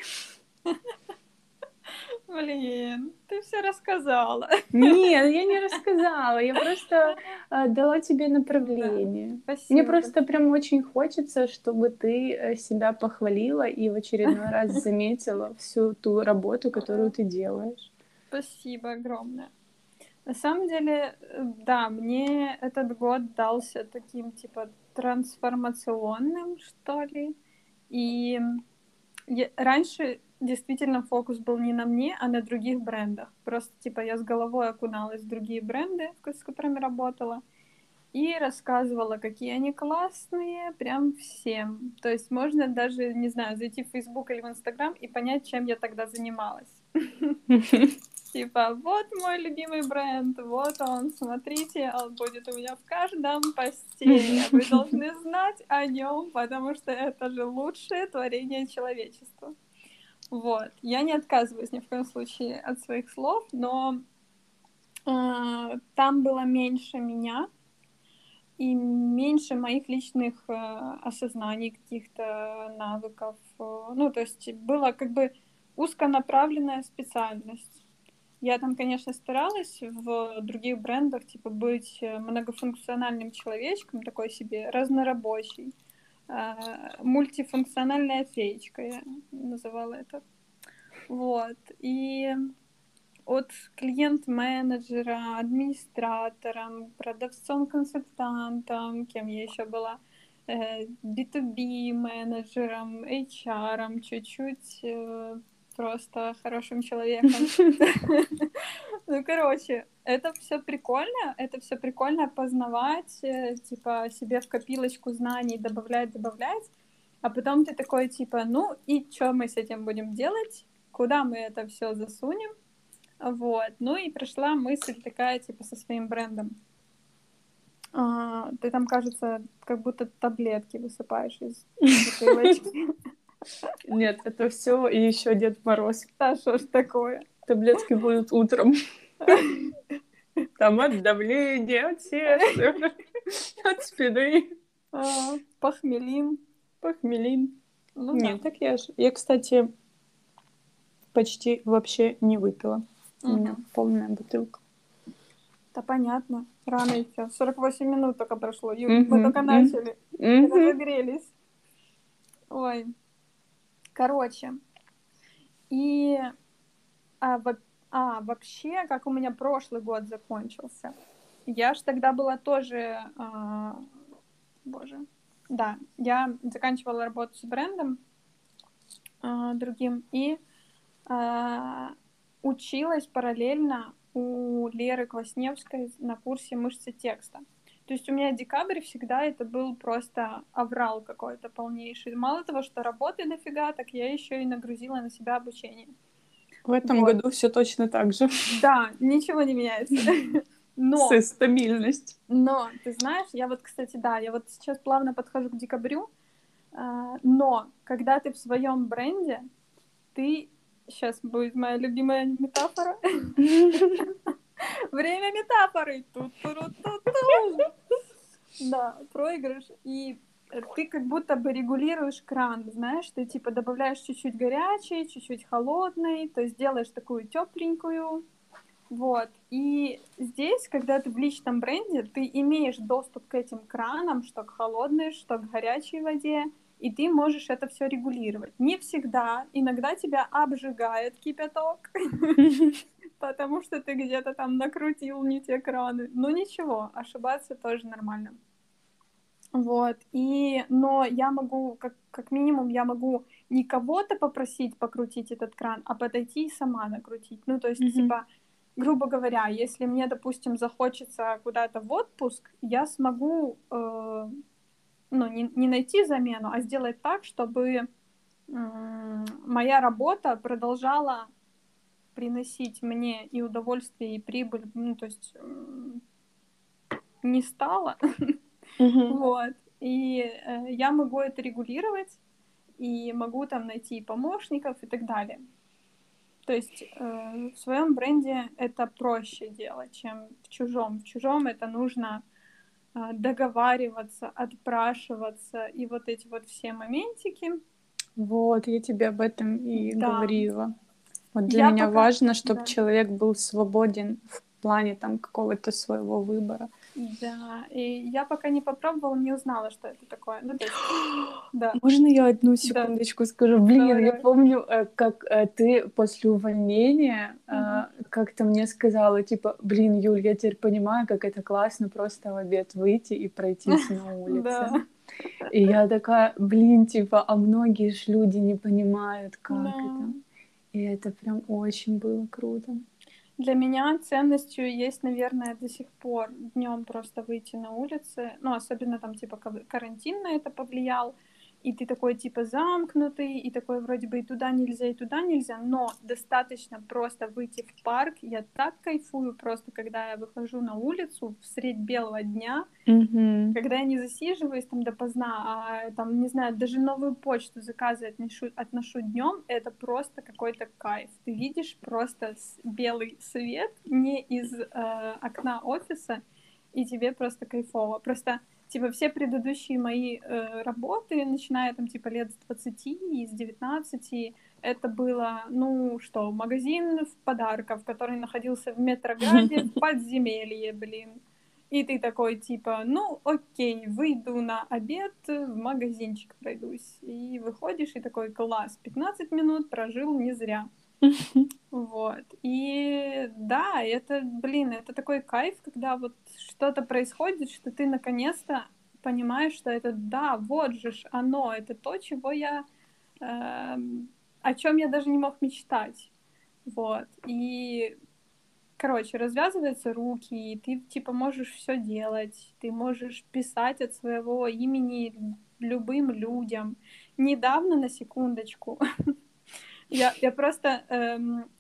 Блин, ты все рассказала. Нет, я не рассказала, я [laughs] просто э, дала тебе Да, направление. Мне спасибо. просто прям очень хочется, чтобы ты э, себя похвалила и в очередной раз заметила всю ту работу, которую ты делаешь. Спасибо огромное. На самом деле, э, да, мне этот год дался таким, типа, трансформационным, что ли. И я- раньше действительно фокус был не на мне, а на других брендах. Просто, типа, я с головой окуналась в другие бренды, с которыми работала, и рассказывала, какие они классные, прям всем. То есть можно даже, не знаю, зайти в Facebook или в Instagram и понять, чем я тогда занималась. [laughs] Типа, вот мой любимый бренд, вот он, смотрите, он будет у меня в каждом посте. [laughs] Вы должны знать о нем, потому что это же лучшее творение человечества. Вот. Я не отказываюсь ни в коем случае от своих слов, но э, там было меньше меня и меньше моих личных э, осознаний, каких-то навыков. э, ну, то есть было как бы узконаправленная специальность. Я там, конечно, старалась в других брендах, типа, быть э, многофункциональным человечком, такой себе разнорабочий, э, мультифункциональная феечка, я называла это. Вот. И от клиент-менеджера, администратором, продавцом-консультантом, кем я еще была, э, B2B менеджером, HR, чуть-чуть э, просто хорошим человеком. [laughs] Ну, короче, это все прикольно, это все прикольно познавать, э, типа себе в копилочку знаний добавлять, добавлять, а потом ты такой, типа, ну и что мы с этим будем делать? Куда мы это все засунем? Вот. Ну и пришла мысль такая, типа, со своим брендом. А, ты там, кажется, как будто таблетки высыпаешь из бутылочки. [laughs] Нет, это все и еще Дед Мороз. Да что ж такое? Таблетки будут утром. Там от давления, от сердца, от спины, А, Похмелин. похмелин. Ну Нет, да. так я же. Я, кстати, почти вообще не выпила. У меня полная бутылка. Да понятно. Рано еще. 48 минут только прошло. Юль, мы только начали. Разогрелись. Ой. Короче. И а, во- а, вообще, как у меня прошлый год закончился. Я ж тогда была тоже... а, Боже. Да, я заканчивала работу с брендом а, другим и а, училась параллельно у Леры Квасневской на курсе мышцы текста. То есть у меня декабрь всегда это был просто аврал какой-то полнейший. Мало того, что работы дофига, так я еще и нагрузила на себя обучение. В этом Вот. году все точно так же. Да, ничего не меняется. [laughs] Но, Стабильность. но, ты знаешь, я вот, кстати, да, я вот сейчас плавно подхожу к декабрю, а, но когда ты в своем бренде, ты сейчас будет моя любимая метафора. [laughs] Время метафоры. Ту-ту-ру-ту-ту. Да, проигрыш. И ты как будто бы регулируешь кран, знаешь, ты типа добавляешь чуть-чуть горячий, чуть-чуть холодный, то есть делаешь такую тепленькую. Вот. И здесь, когда ты в личном бренде, ты имеешь доступ к этим кранам, что к холодной, что к горячей воде, и ты можешь это все регулировать. Не всегда, иногда тебя обжигает кипяток, [laughs] потому что ты где-то там накрутил не те краны. Но ничего, ошибаться тоже нормально. Вот, и, но я могу, как, как минимум, я могу не кого-то попросить покрутить этот кран, а подойти и сама накрутить. Ну, то есть, mm-hmm. типа, грубо говоря, если мне, допустим, захочется куда-то в отпуск, я смогу, э, ну, не, не найти замену, а сделать так, чтобы э, моя работа продолжала приносить мне и удовольствие, и прибыль, ну, то есть э, не стало. [laughs] Mm-hmm. Вот. И э, я могу это регулировать, и могу там найти помощников и так далее. То есть э, в своем бренде это проще делать, чем в чужом. В чужом это нужно э, договариваться, отпрашиваться и вот эти вот все моментики. Вот, я тебе об этом и да. говорила. Вот для я меня пока... важно, чтобы да. человек был свободен в плане там какого-то своего выбора. Да, и я пока не попробовала, не узнала, что это такое. Ну, есть, [gasps] да. Можно я одну секундочку да. скажу? Блин, давай, я помню, э, как э, ты после увольнения угу. как-то мне сказала, типа, блин, Юль, я теперь понимаю, как это классно просто в обед выйти и пройтись на [laughs] улице. И я такая, блин, типа, а многие же люди не понимают, как это. И это прям очень было круто. Для меня ценностью есть, наверное, до сих пор днем просто выйти на улицы, ну, особенно там, типа, карантин на это повлиял, и ты такой типа замкнутый, и такой вроде бы и туда нельзя, и туда нельзя, но достаточно просто выйти в парк. Я так кайфую просто, когда я выхожу на улицу в средь белого дня, mm-hmm. когда я не засиживаюсь там допоздна, а там, не знаю, даже новую почту заказы отношу, отношу днем, это просто какой-то кайф. Ты видишь просто белый свет не из э, окна офиса, и тебе просто кайфово. Просто типа все предыдущие мои э, работы, начиная там типа лет с 20 и с 19, это было, ну что, магазин в подарков, который находился в Метрограде в [laughs] подземелье, блин. И ты такой, типа, ну, окей, выйду на обед, в магазинчик пройдусь. И выходишь, и такой, класс, 15 минут прожил не зря. [laughs] Вот. И да, это, блин, это такой кайф, когда вот что-то происходит, что ты наконец-то понимаешь, что это, да, вот же ж оно, это то, чего я, э, о чем я даже не мог мечтать. Вот. И, короче, развязываются руки, и ты, типа, можешь все делать, ты можешь писать от своего имени любым людям. Недавно, на секундочку, [laughs] Я, я просто эм,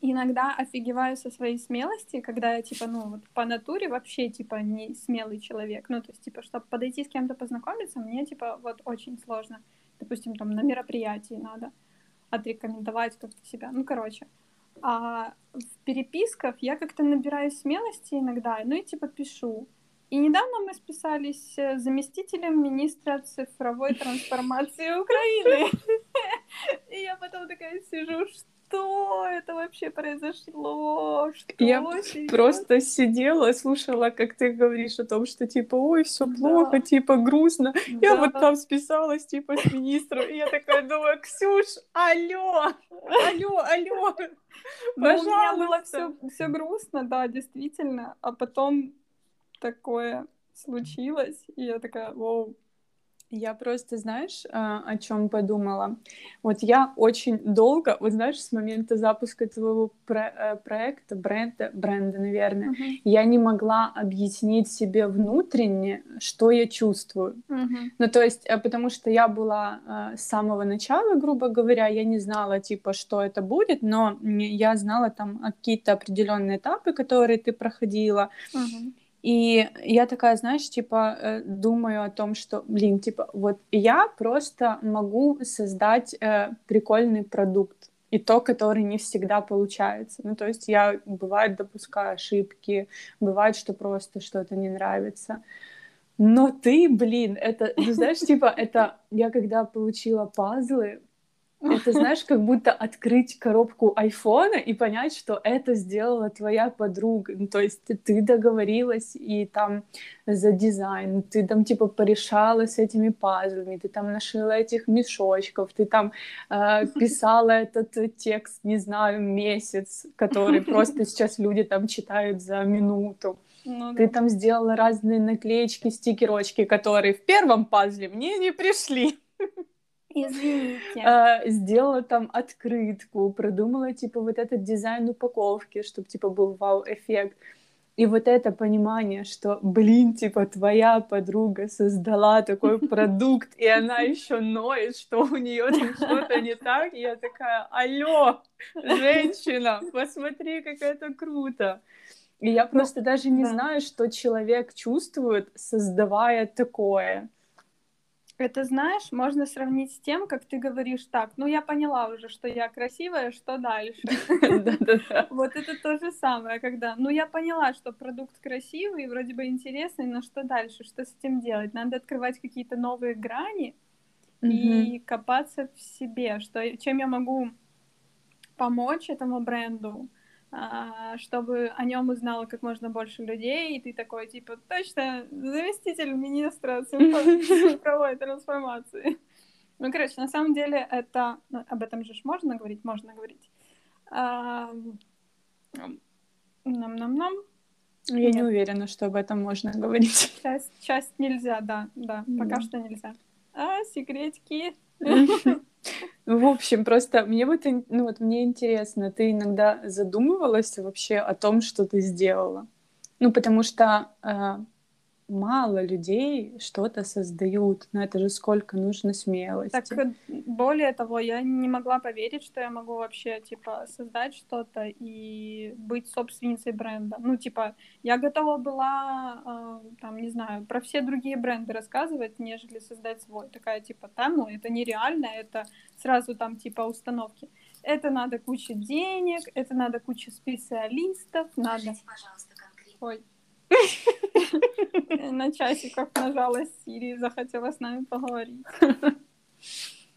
иногда офигеваю со своей смелости, когда я, типа, ну, вот по натуре вообще, типа, не смелый человек. Ну, то есть, типа, чтобы подойти с кем-то познакомиться, мне, типа, вот очень сложно. Допустим, там, на мероприятии надо отрекомендовать как-то себя. Ну, короче. А в переписках я как-то набираю смелости иногда, ну и, типа, пишу. И недавно мы списались с заместителем министра цифровой трансформации Украины. [laughs] И я потом такая сижу, что это вообще произошло? Что? Я Серьезно? просто сидела, слушала, как ты говоришь о том, что типа, ой, все плохо, да. типа грустно. Да. Я вот там списалась типа с министром, и я такая думаю, Ксюш, алло, алло, алло, ну, у меня было все грустно, да, действительно, а потом такое случилось, и я такая, вау, я просто, знаешь, а, о чем подумала? Вот я очень долго, вот знаешь, с момента запуска твоего про- э, проекта, бренда, бренда, наверное, uh-huh. я не могла объяснить себе внутренне, что я чувствую. Uh-huh. Ну, то есть, э, потому что я была э, с самого начала, грубо говоря, я не знала, типа, что это будет, но я знала там какие-то определенные этапы, которые ты проходила. Uh-huh. И я такая, знаешь, типа, э, думаю о том, что, блин, типа, вот я просто могу создать э, прикольный продукт, и то, который не всегда получается. Ну, то есть я, бывает, допускаю ошибки, бывает, что просто что-то не нравится. Но ты, блин, это, ну, знаешь, типа, это я когда получила пазлы, это, знаешь, как будто открыть коробку айфона и понять, что это сделала твоя подруга. Ну, то есть ты договорилась и там за дизайн, ты там типа порешала с этими пазлами, ты там нашила этих мешочков, ты там э, [laughs] писала этот текст, не знаю, месяц, который просто [laughs] сейчас люди там читают за минуту. Ну, ты да. там сделала разные наклеечки, стикерочки, которые в первом пазле мне не пришли. [laughs] Извините. А, сделала там открытку, продумала, типа, вот этот дизайн упаковки, чтобы, типа, был вау-эффект. И вот это понимание, что, блин, типа, твоя подруга создала такой [laughs] продукт, и она еще ноет, что у нее там что-то не так, и я такая, алло, женщина, посмотри, как это круто. И я ну, просто даже не знаю, что человек чувствует, создавая такое. Это, знаешь, можно сравнить с тем, как ты говоришь так, ну я поняла уже, что я красивая, что дальше? [laughs] Вот это то же самое, когда, ну я поняла, что продукт красивый, вроде бы интересный, но что дальше? Что с этим делать? Надо открывать какие-то новые грани и копаться в себе, что чем я могу помочь этому бренду, чтобы о нем узнало как можно больше людей, и ты такой, типа, точно, заместитель министра [laughs] цифровой трансформации. Ну, короче, на самом деле это... Ну, об этом же можно говорить? Можно говорить. Нам-нам-нам. Я Нет. не уверена, что об этом можно говорить. [laughs] Часть, часть нельзя, да, да, да, пока что нельзя. А, секретики. [laughs] В общем, просто мне вот, ну вот мне интересно, ты иногда задумывалась вообще о том, что ты сделала? Ну, потому что э, мало людей что-то создают, но это же сколько нужно смелости. Так, э, более того, я не могла поверить, что я могу вообще, типа, создать что-то и быть собственницей бренда. Ну, типа, я готова была, э, там, не знаю, про все другие бренды рассказывать, нежели создать свой. Такая, типа, там, ну, это нереально, это сразу там, типа, установки. Это надо куча денег, это надо куча специалистов, надо... пожалуйста, конкретно. Ой, на часиках нажала Сири, захотела с нами поговорить.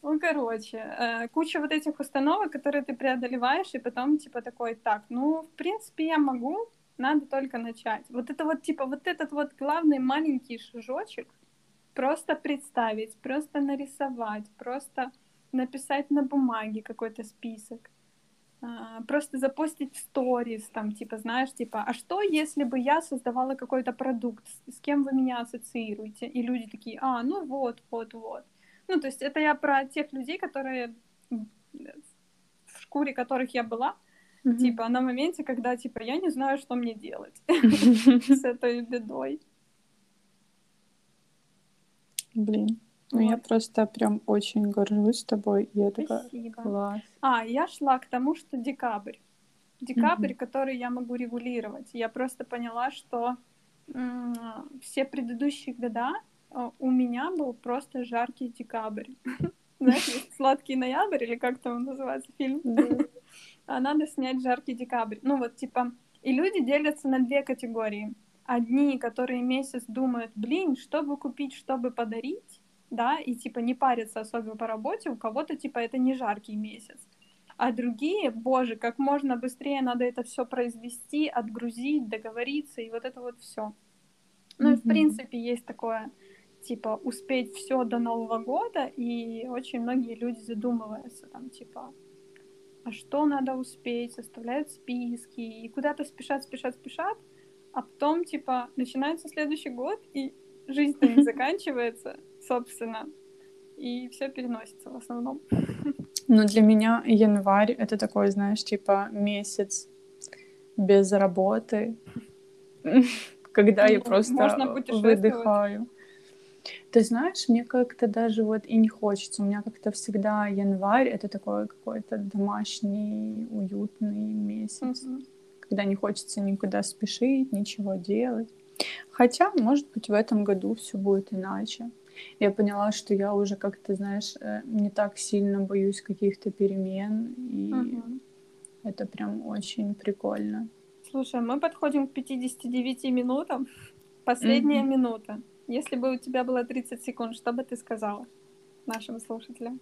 Ну, короче, э, куча вот этих установок, которые ты преодолеваешь, и потом, типа, такой, так, ну, в принципе, я могу, надо только начать. Вот это вот, типа, вот этот вот главный маленький шажочек, просто представить, просто нарисовать, просто написать на бумаге какой-то список. А, просто запостить в сторис, там, типа, знаешь, типа, а что, если бы я создавала какой-то продукт, с кем вы меня ассоциируете? И люди такие, а, ну вот, вот, вот. Ну, то есть это я про тех людей, которые, в шкуре которых я была, mm-hmm. типа, на моменте, когда, типа, я не знаю, что мне делать [laughs] с этой бедой. Блин. Ну, вот. я просто прям очень горжусь тобой. Я такая, класс. А, я шла к тому, что декабрь. Декабрь, mm-hmm. который я могу регулировать. Я просто поняла, что м- все предыдущие года а, у меня был просто жаркий декабрь. [laughs] Знаешь, сладкий ноябрь, или как там называется фильм? [laughs] А надо снять жаркий декабрь. Ну вот, типа, и люди делятся на две категории. Одни, которые месяц думают, блин, что бы купить, что бы подарить, да, и типа не париться особо по работе, у кого-то типа это не жаркий месяц. А другие, боже, как можно быстрее надо это все произвести, отгрузить, договориться, и вот это вот все. Ну mm-hmm. и в принципе есть такое, типа, успеть все до Нового года, и очень многие люди задумываются, там, типа, а что надо успеть, составляют списки, и куда-то спешат, спешат, спешат, а потом, типа, начинается следующий год, и жизнь-то не [laughs] заканчивается, собственно, и все переносится в основном. [laughs] Ну, для меня январь — это такой, знаешь, типа месяц без работы, [laughs] когда я ну, просто выдыхаю. Ты знаешь, мне как-то даже вот и не хочется. У меня как-то всегда январь — это такой какой-то домашний, уютный месяц, когда не хочется никуда спешить, ничего делать. Хотя, может быть, в этом году все будет иначе. Я поняла, что я уже как-то, знаешь, э, не так сильно боюсь каких-то перемен, и угу. это прям очень прикольно. Слушай, мы подходим к 59 минутам. Последняя угу. минута. Если бы у тебя было 30 секунд, что бы ты сказала нашим слушателям?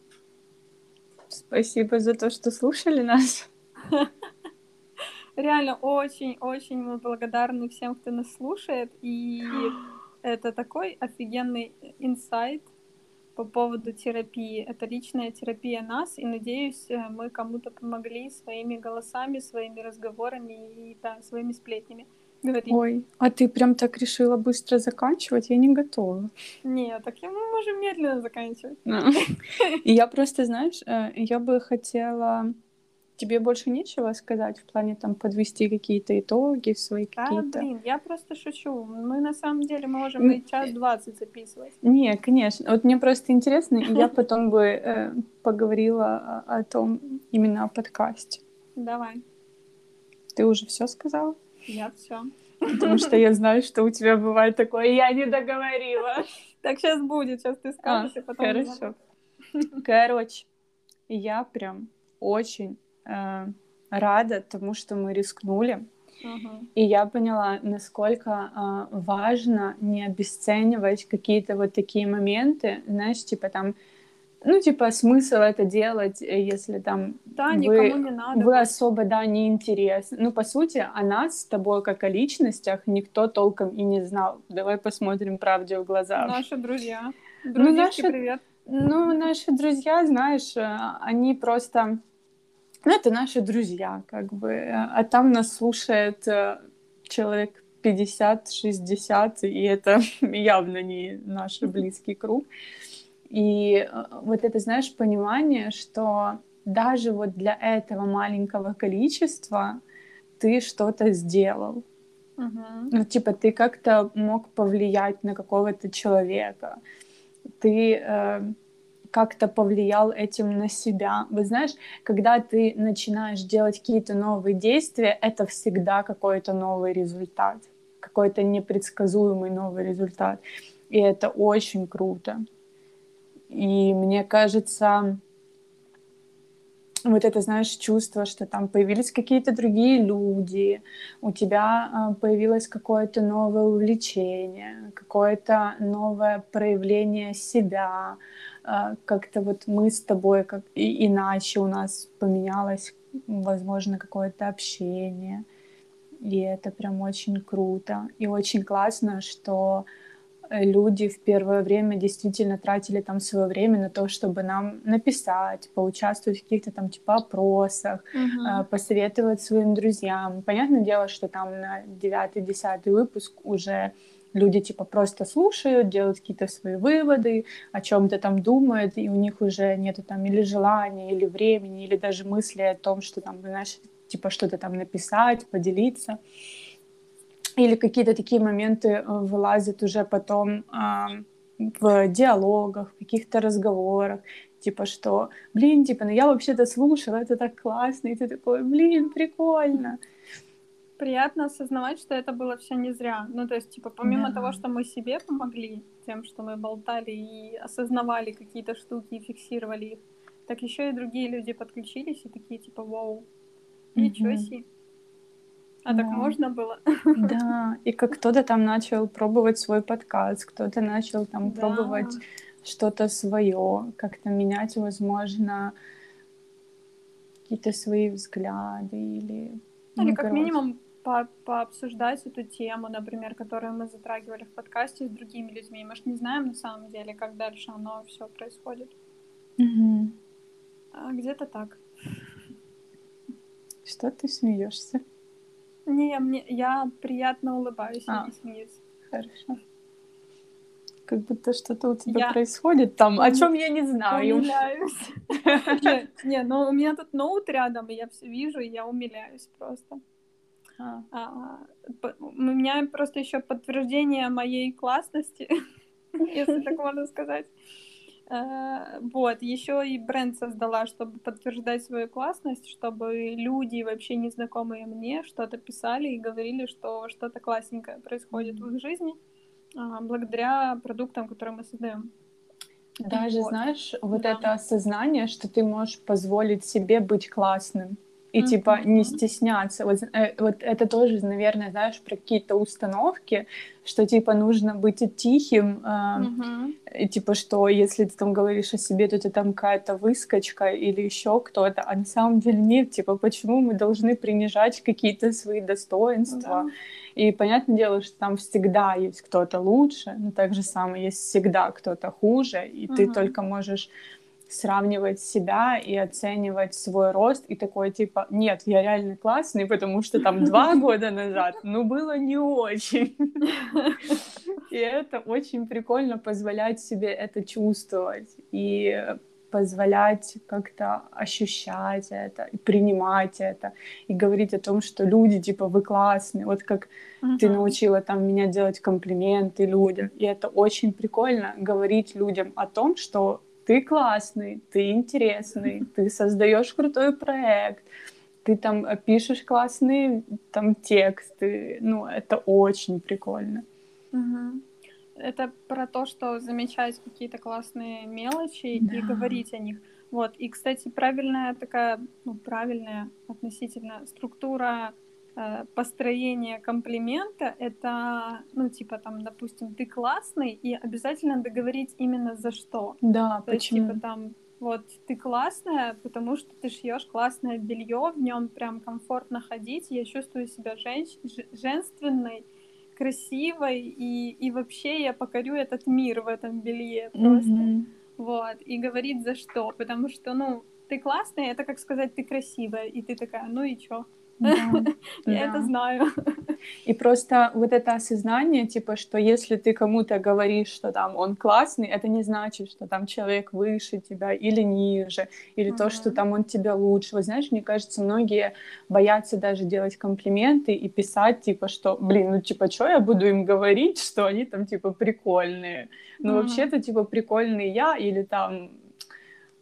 Спасибо за то, что слушали нас. [laughs] Реально очень-очень мы благодарны всем, кто нас слушает. И [gasps] [laughs] это такой офигенный инсайт по поводу терапии. Это личная терапия нас, и надеюсь, э, мы кому-то помогли своими голосами, своими разговорами и да, своими сплетнями. Говори. Ой, а ты прям так решила быстро заканчивать? Я не готова. Нет, так мы можем медленно заканчивать. [laughs] И я просто, знаешь, э, я бы хотела... Тебе больше нечего сказать в плане там подвести какие-то итоги свои Да, какие-то? блин, я просто шучу. Мы на самом деле можем и час двадцать записывать. Не, конечно. Вот мне просто интересно, и я [laughs] потом бы э, поговорила о, о том именно о подкасте. Давай, Ты уже все сказала? я все. Потому что я знаю, что у тебя бывает такое, я не договорила. [laughs] Так сейчас будет, сейчас ты А, скажешь, и потом... хорошо. Короче, я прям очень э, рада тому, что мы рискнули. Мгм. И я поняла, насколько а, важно не обесценивать какие-то вот такие моменты, знаешь, типа там, ну, типа, смысл это делать, э, если там Да, вы, никому не надо. вы особо, да, не интересны. Ну, по сути, о нас с тобой, как о личностях, никто толком и не знал. Давай посмотрим правде в глаза. Наши друзья. Ну, Друзьяшки, наши- привет. Ну, наши друзья, знаешь, э, они просто... Ну, это наши друзья, как бы. э, А там нас слушает э, человек 50-60, и это [laughs] явно не наш близкий круг. И э, вот это, знаешь, понимание, что даже вот для этого маленького количества ты что-то сделал. Мгм. Ну, типа, ты как-то мог повлиять на какого-то человека. Ты э, как-то повлиял этим на себя. Вы знаешь, когда ты начинаешь делать какие-то новые действия, это всегда какой-то новый результат, какой-то непредсказуемый новый результат. И это очень круто. И мне кажется, вот это, знаешь, чувство, что там появились какие-то другие люди, у тебя а, появилось какое-то новое увлечение, какое-то новое проявление себя, как-то вот мы с тобой как и иначе у нас поменялось, возможно, какое-то общение, и это прям очень круто. И очень классно, что э, люди в первое время действительно тратили там свое время на то, чтобы нам написать, поучаствовать в каких-то там типа опросах, э, посоветовать своим друзьям. Понятное дело, что там на девятый, десятый выпуск уже люди типа просто слушают, делают какие-то свои выводы, о чем-то там думают, и у них уже нету там или желания, или времени, или даже мысли о том, что там, знаешь, типа что-то там написать, поделиться. Или какие-то такие моменты э, вылазят уже потом а, в диалогах, в каких-то разговорах, типа что, блин, типа, ну я вообще-то слушала, это так классно, и ты такой, блин, прикольно. Приятно осознавать, что это было все не зря. Ну, то есть, типа, помимо Да. того, что мы себе помогли тем, что мы болтали и осознавали какие-то штуки и фиксировали их, так еще и другие люди подключились и такие, типа, вау, ничего Мгм. себе. А так Да. можно было? Да, и как кто-то там начал пробовать свой подкаст, кто-то начал там Да. пробовать что-то свое, как-то менять, возможно, какие-то свои взгляды или... Или ну, как короче. минимум по пообсуждать эту тему, например, которую мы затрагивали в подкасте с другими людьми. Мы же не знаем на самом деле, как дальше оно все происходит. Мгм. А где-то так. Что ты смеешься? Не, мне, я приятно улыбаюсь, А. не смеюсь. Хорошо. Как будто что-то у тебя Я- происходит там, о чем я не знаю. Умиляюсь. [laughs] Не, Не, ну у меня тут ноут рядом, и я все вижу, и я умиляюсь просто. А, А, У меня просто еще подтверждение моей классности, [laughs] если так можно сказать. Э, Вот, еще и бренд создала, чтобы подтверждать свою классность, чтобы люди, вообще незнакомые мне, что-то писали и говорили, что что-то классненькое происходит в их жизни а, благодаря продуктам, которые мы создаем. Даже, Вот. знаешь, вот Да. это осознание, что ты можешь позволить себе быть классным. И типа не стесняться. Вот, э, вот это тоже, наверное, знаешь, про какие-то установки, что типа нужно быть тихим, э, и, типа что если ты там говоришь о себе, то ты там какая-то выскочка или еще кто-то, а на самом деле нет. Типа почему мы должны принижать какие-то свои достоинства? И понятное дело, что там всегда есть кто-то лучше, но так же самое есть всегда кто-то хуже, и ты Мгм. только можешь сравнивать себя и оценивать свой рост и такой типа, нет, я реально классный, потому что там два [laughs] года назад, ну, было не очень. [laughs] И это очень прикольно позволять себе это чувствовать и позволять как-то ощущать это и принимать это и говорить о том, что люди типа вы классные, вот как uh-huh. ты научила там меня делать комплименты людям, и это очень прикольно говорить людям о том, что ты классный, ты интересный, [laughs] ты создаешь крутой проект, ты там пишешь классные там тексты, ну это очень прикольно. Угу. Это про то, что замечать какие-то классные мелочи да. и говорить о них. Вот. И, кстати, правильная такая, ну, правильная относительно структура построение комплимента это, ну, типа там, допустим, ты классный, и обязательно договорить именно за что. Да, То почему? Есть, типа там, вот ты классная, потому что ты шьешь классное белье, в нем прям комфортно ходить, я чувствую себя женщ... женственной, красивой, и, и вообще я покорю этот мир в этом белье просто. Mm-hmm. Вот, и говорить за что, потому что, ну, ты классная, это как сказать, ты красивая, и ты такая, ну и чё? [laughs] Я это знаю. И просто вот это осознание, типа, что если ты кому-то говоришь, что там он классный, это не значит, что там человек выше тебя или ниже, или то, что там он тебя лучше. Вот знаешь, мне кажется, многие боятся даже делать комплименты и писать, типа, что, блин, ну типа, что я буду им говорить, что они там, типа, прикольные. Ну вообще-то, типа, прикольный я или там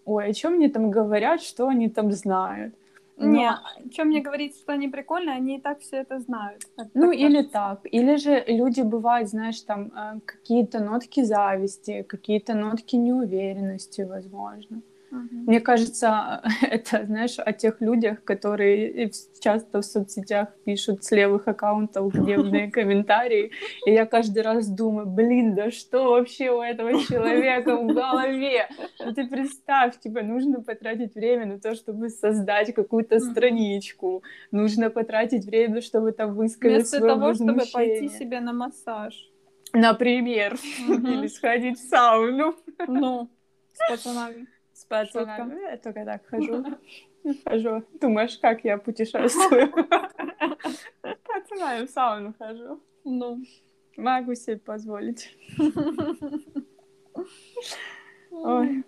ой, о чем мне там говорят, что они там знают. Но... Не, чем мне говорить, что они прикольные, они и так все это знают. Это ну, так или кажется. так. Или же люди бывают, знаешь, там э, какие-то нотки зависти, какие-то нотки неуверенности, возможно. Мне кажется, [laughs] это, знаешь, о тех людях, которые часто в соцсетях пишут с левых аккаунтов [laughs] гневные комментарии, и я каждый раз думаю, блин, да что вообще у этого [laughs] человека в голове? Ну ты представь, типа, нужно потратить время на то, чтобы создать какую-то страничку, нужно потратить время, чтобы там высказать Вместо свое того, чтобы пойти себе на массаж. Например, или сходить в сауну. Ну, с пацанами пацанами. Я только так [laughs] хожу. Хожу. Думаешь, как я путешествую? [laughs] Пацанами в сауну хожу. Ну. Могу себе позволить. Ой.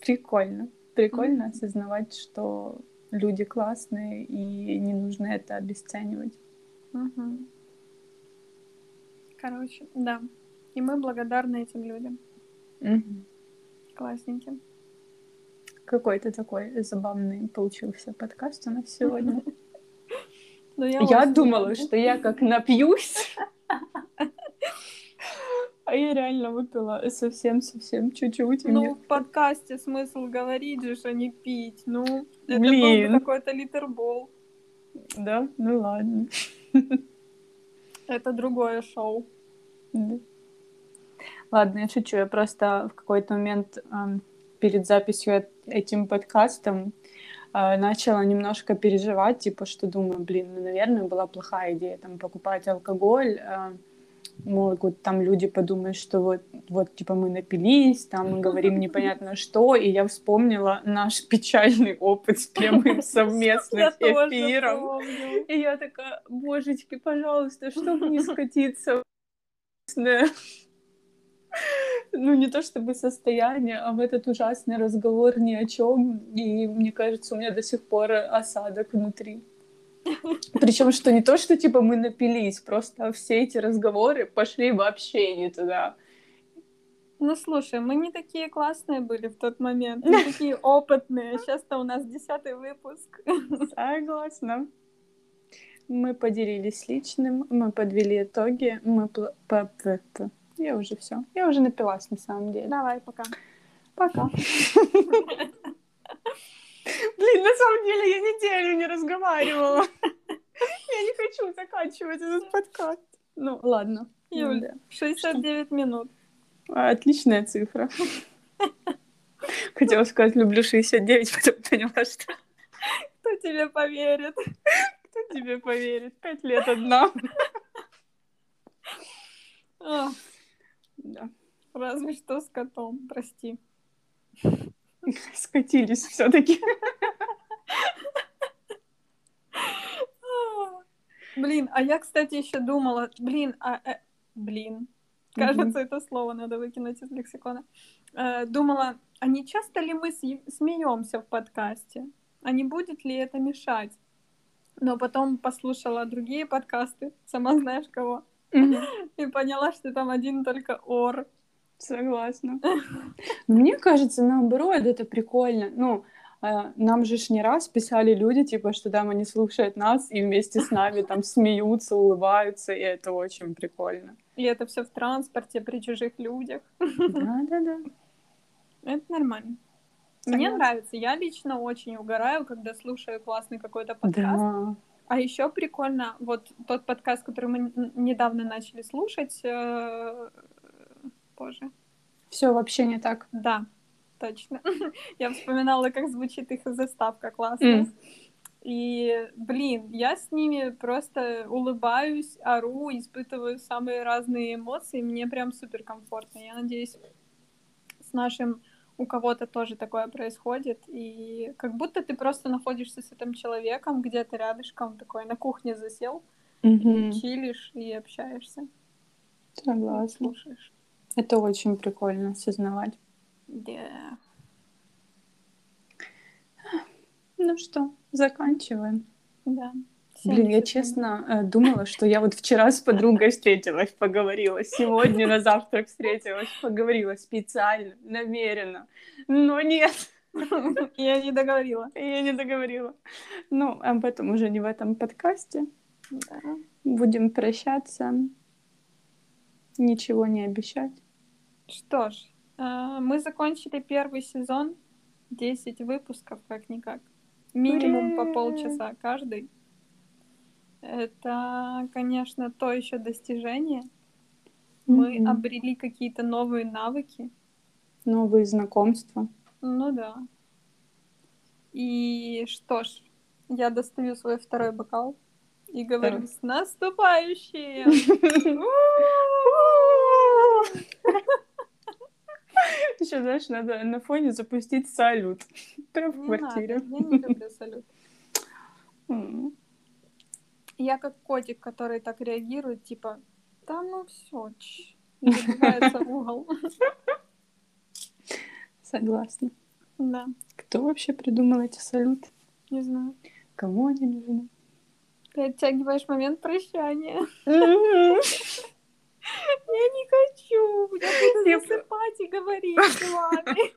Прикольно. Прикольно осознавать, что люди классные, и не нужно это обесценивать. Короче, да. И мы благодарны этим людям. Угу. Классненький. Какой-то такой забавный получился подкаст у нас сегодня. [laughs] Ну, я, я думала, что я как напьюсь. [laughs] А я реально выпила совсем-совсем чуть-чуть. Ну, мне... в подкасте смысл говорить же, а не пить. Ну, это Блин. был бы какой-то литербол. Да? Ну ладно. Это другое шоу. Да. Ладно, я шучу. Я просто в какой-то момент перед записью этим подкастом э, начала немножко переживать, типа, что думаю, блин, ну, наверное, была плохая идея там покупать алкоголь. Э, могут там люди подумать, что вот, вот типа мы напились, там мы говорим непонятно [laughs] что, и я вспомнила наш [laughs] печальный опыт с прямым [laughs] совместным эфиром. И я такая, божечки, пожалуйста, чтобы не скатиться ну, не то чтобы состояние, а в этот ужасный разговор ни о чем. И мне кажется, у меня до сих пор осадок внутри. Причем, что не то, что типа мы напились, просто все эти разговоры пошли вообще не туда. Ну слушай, мы не такие классные были в тот момент, [laughs] не такие опытные. Сейчас-то у нас десятый выпуск. Согласна. Мы поделились личным, мы подвели итоги, мы я уже все. Я уже напилась на самом деле. Давай, пока. Пока. Блин, на самом деле я неделю не разговаривала. Я не хочу заканчивать этот подкаст. Ну, ладно. Юля, 69 минут. Отличная цифра. Хотела сказать, люблю 69, потом поняла, что... Кто тебе поверит? Кто тебе поверит? Пять лет одна. Да. Разве что с котом, прости. [laughs] Скатились все-таки. [laughs] Блин, а я, кстати, еще думала, блин, а, э, блин, кажется, это слово надо выкинуть из лексикона. Э, думала, а не часто ли мы смеемся в подкасте? А не будет ли это мешать? Но потом послушала другие подкасты, сама знаешь кого, [laughs] и поняла, что там один только ор. Согласна. [laughs] Мне кажется, наоборот, это прикольно. Ну, а, нам же ж не раз писали люди, типа, что там они слушают нас и вместе с нами там смеются, улыбаются, и это очень прикольно. И это все в транспорте при чужих людях. Да, да, да. Это нормально. Согласна. Мне нравится. Я лично очень угораю, когда слушаю классный какой-то подкаст. Да. А еще прикольно, вот тот подкаст, который мы недавно начали слушать, э... боже. Все вообще не так. Да, точно. [laughs] Я вспоминала, как звучит их заставка классно. Mm. И, блин, я с ними просто улыбаюсь, ору, испытываю самые разные эмоции. Мне прям супер комфортно. Я надеюсь, с нашим у кого-то тоже такое происходит, и как будто ты просто находишься с этим человеком где-то рядышком, такой на кухне засел, mm-hmm. и чилишь и общаешься. Согласна. И слушаешь. Это очень прикольно осознавать. Yeah. Ну что, заканчиваем. Да. Блин, я честно э, думала, что я вот вчера с подругой встретилась, поговорила, сегодня на завтрак встретилась, поговорила специально, намеренно, но нет. [laughs] Я не договорила. Я не договорила. Ну, об этом уже не в этом подкасте. Да. Будем прощаться. Ничего не обещать. Что ж, э, мы закончили первый сезон. 10 выпусков, как-никак. Минимум по полчаса каждый. Это, конечно, то еще достижение. Мы mm-hmm. обрели какие-то новые навыки. Новые знакомства. Ну да. И что ж, я достаю свой второй бокал и говорю да. с наступающим! [laughs] Еще, знаешь, надо на фоне запустить салют. Прям в квартире. Я не люблю салют. [laughs] Я как котик, который так реагирует, типа, да ну все, забывается угол. Согласна. Да. Кто вообще придумал эти салюты? Не знаю. Кому они нужны? Ты оттягиваешь момент прощания. Я не хочу. Я буду засыпать и говорить с вами.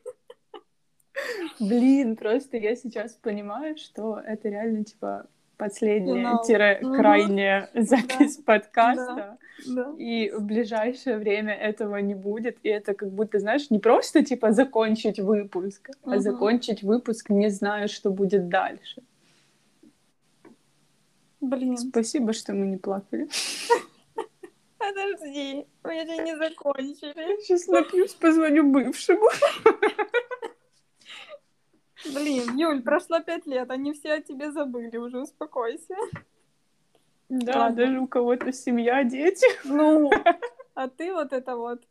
Блин, просто я сейчас понимаю, что это реально, типа, последняя-крайняя угу. запись да. подкаста. Да. Да. И в ближайшее время этого не будет. И это как будто, знаешь, не просто типа закончить выпуск, угу. а закончить выпуск, не зная, что будет дальше. Блин. Спасибо, что мы не плакали. [laughs] Подожди, мы еще не закончили. Сейчас напьюсь, позвоню бывшему. [laughs] Блин, Юль, прошло пять лет, они все о тебе забыли, уже успокойся. Да, Ладно. даже у кого-то семья, дети. Ну, а ты вот это вот.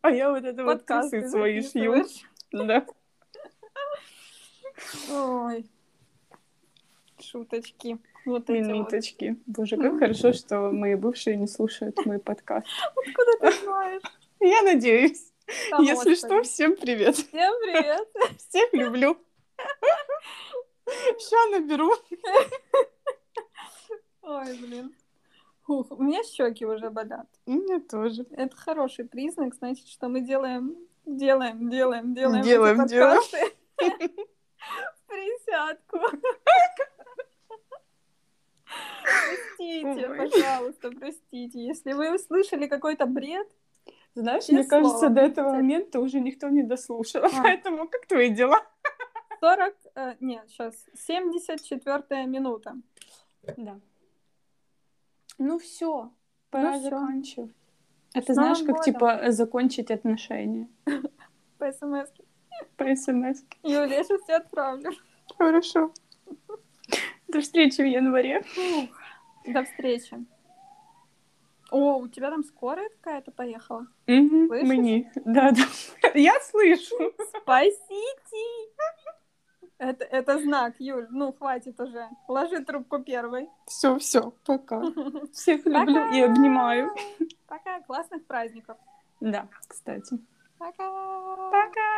А я вот это вот косы свои шью. Да. Ой. Шуточки. Вот Минуточки. Вот. Боже, как хорошо, что мои бывшие не слушают мой подкаст. Откуда ты знаешь? Я надеюсь. Там Если что, всем привет. Всем привет. Всех люблю. Сейчас наберу. Ой, блин. Ух, у меня щеки уже болят. У меня тоже. Это хороший признак, значит, что мы делаем, делаем, делаем, делаем. Делаем, делаем. [laughs] Присядку. Простите, Ой. пожалуйста, простите. Если вы услышали какой-то бред, знаешь, мне кажется, до этого момента уже никто не дослушал. А. Поэтому как твои дела? 40, э, нет, сейчас, 74 минута. Да. Ну все, пора ну, заканчивать. Это С знаешь, как годом. типа закончить отношения. По смс. По смс. Юля, я сейчас тебя отправлю. Хорошо. До встречи в январе. До встречи. О, у тебя там скорая какая-то поехала? Угу, Слышишь? мені. Да, да. [laughs] Я слышу. Спасите! Это, это знак, Юль. Ну, хватит уже. Ложи трубку первой. Все, все, пока. [laughs] Всех люблю и обнимаю. Пока. Классных праздников. Да, кстати. Пока. Пока.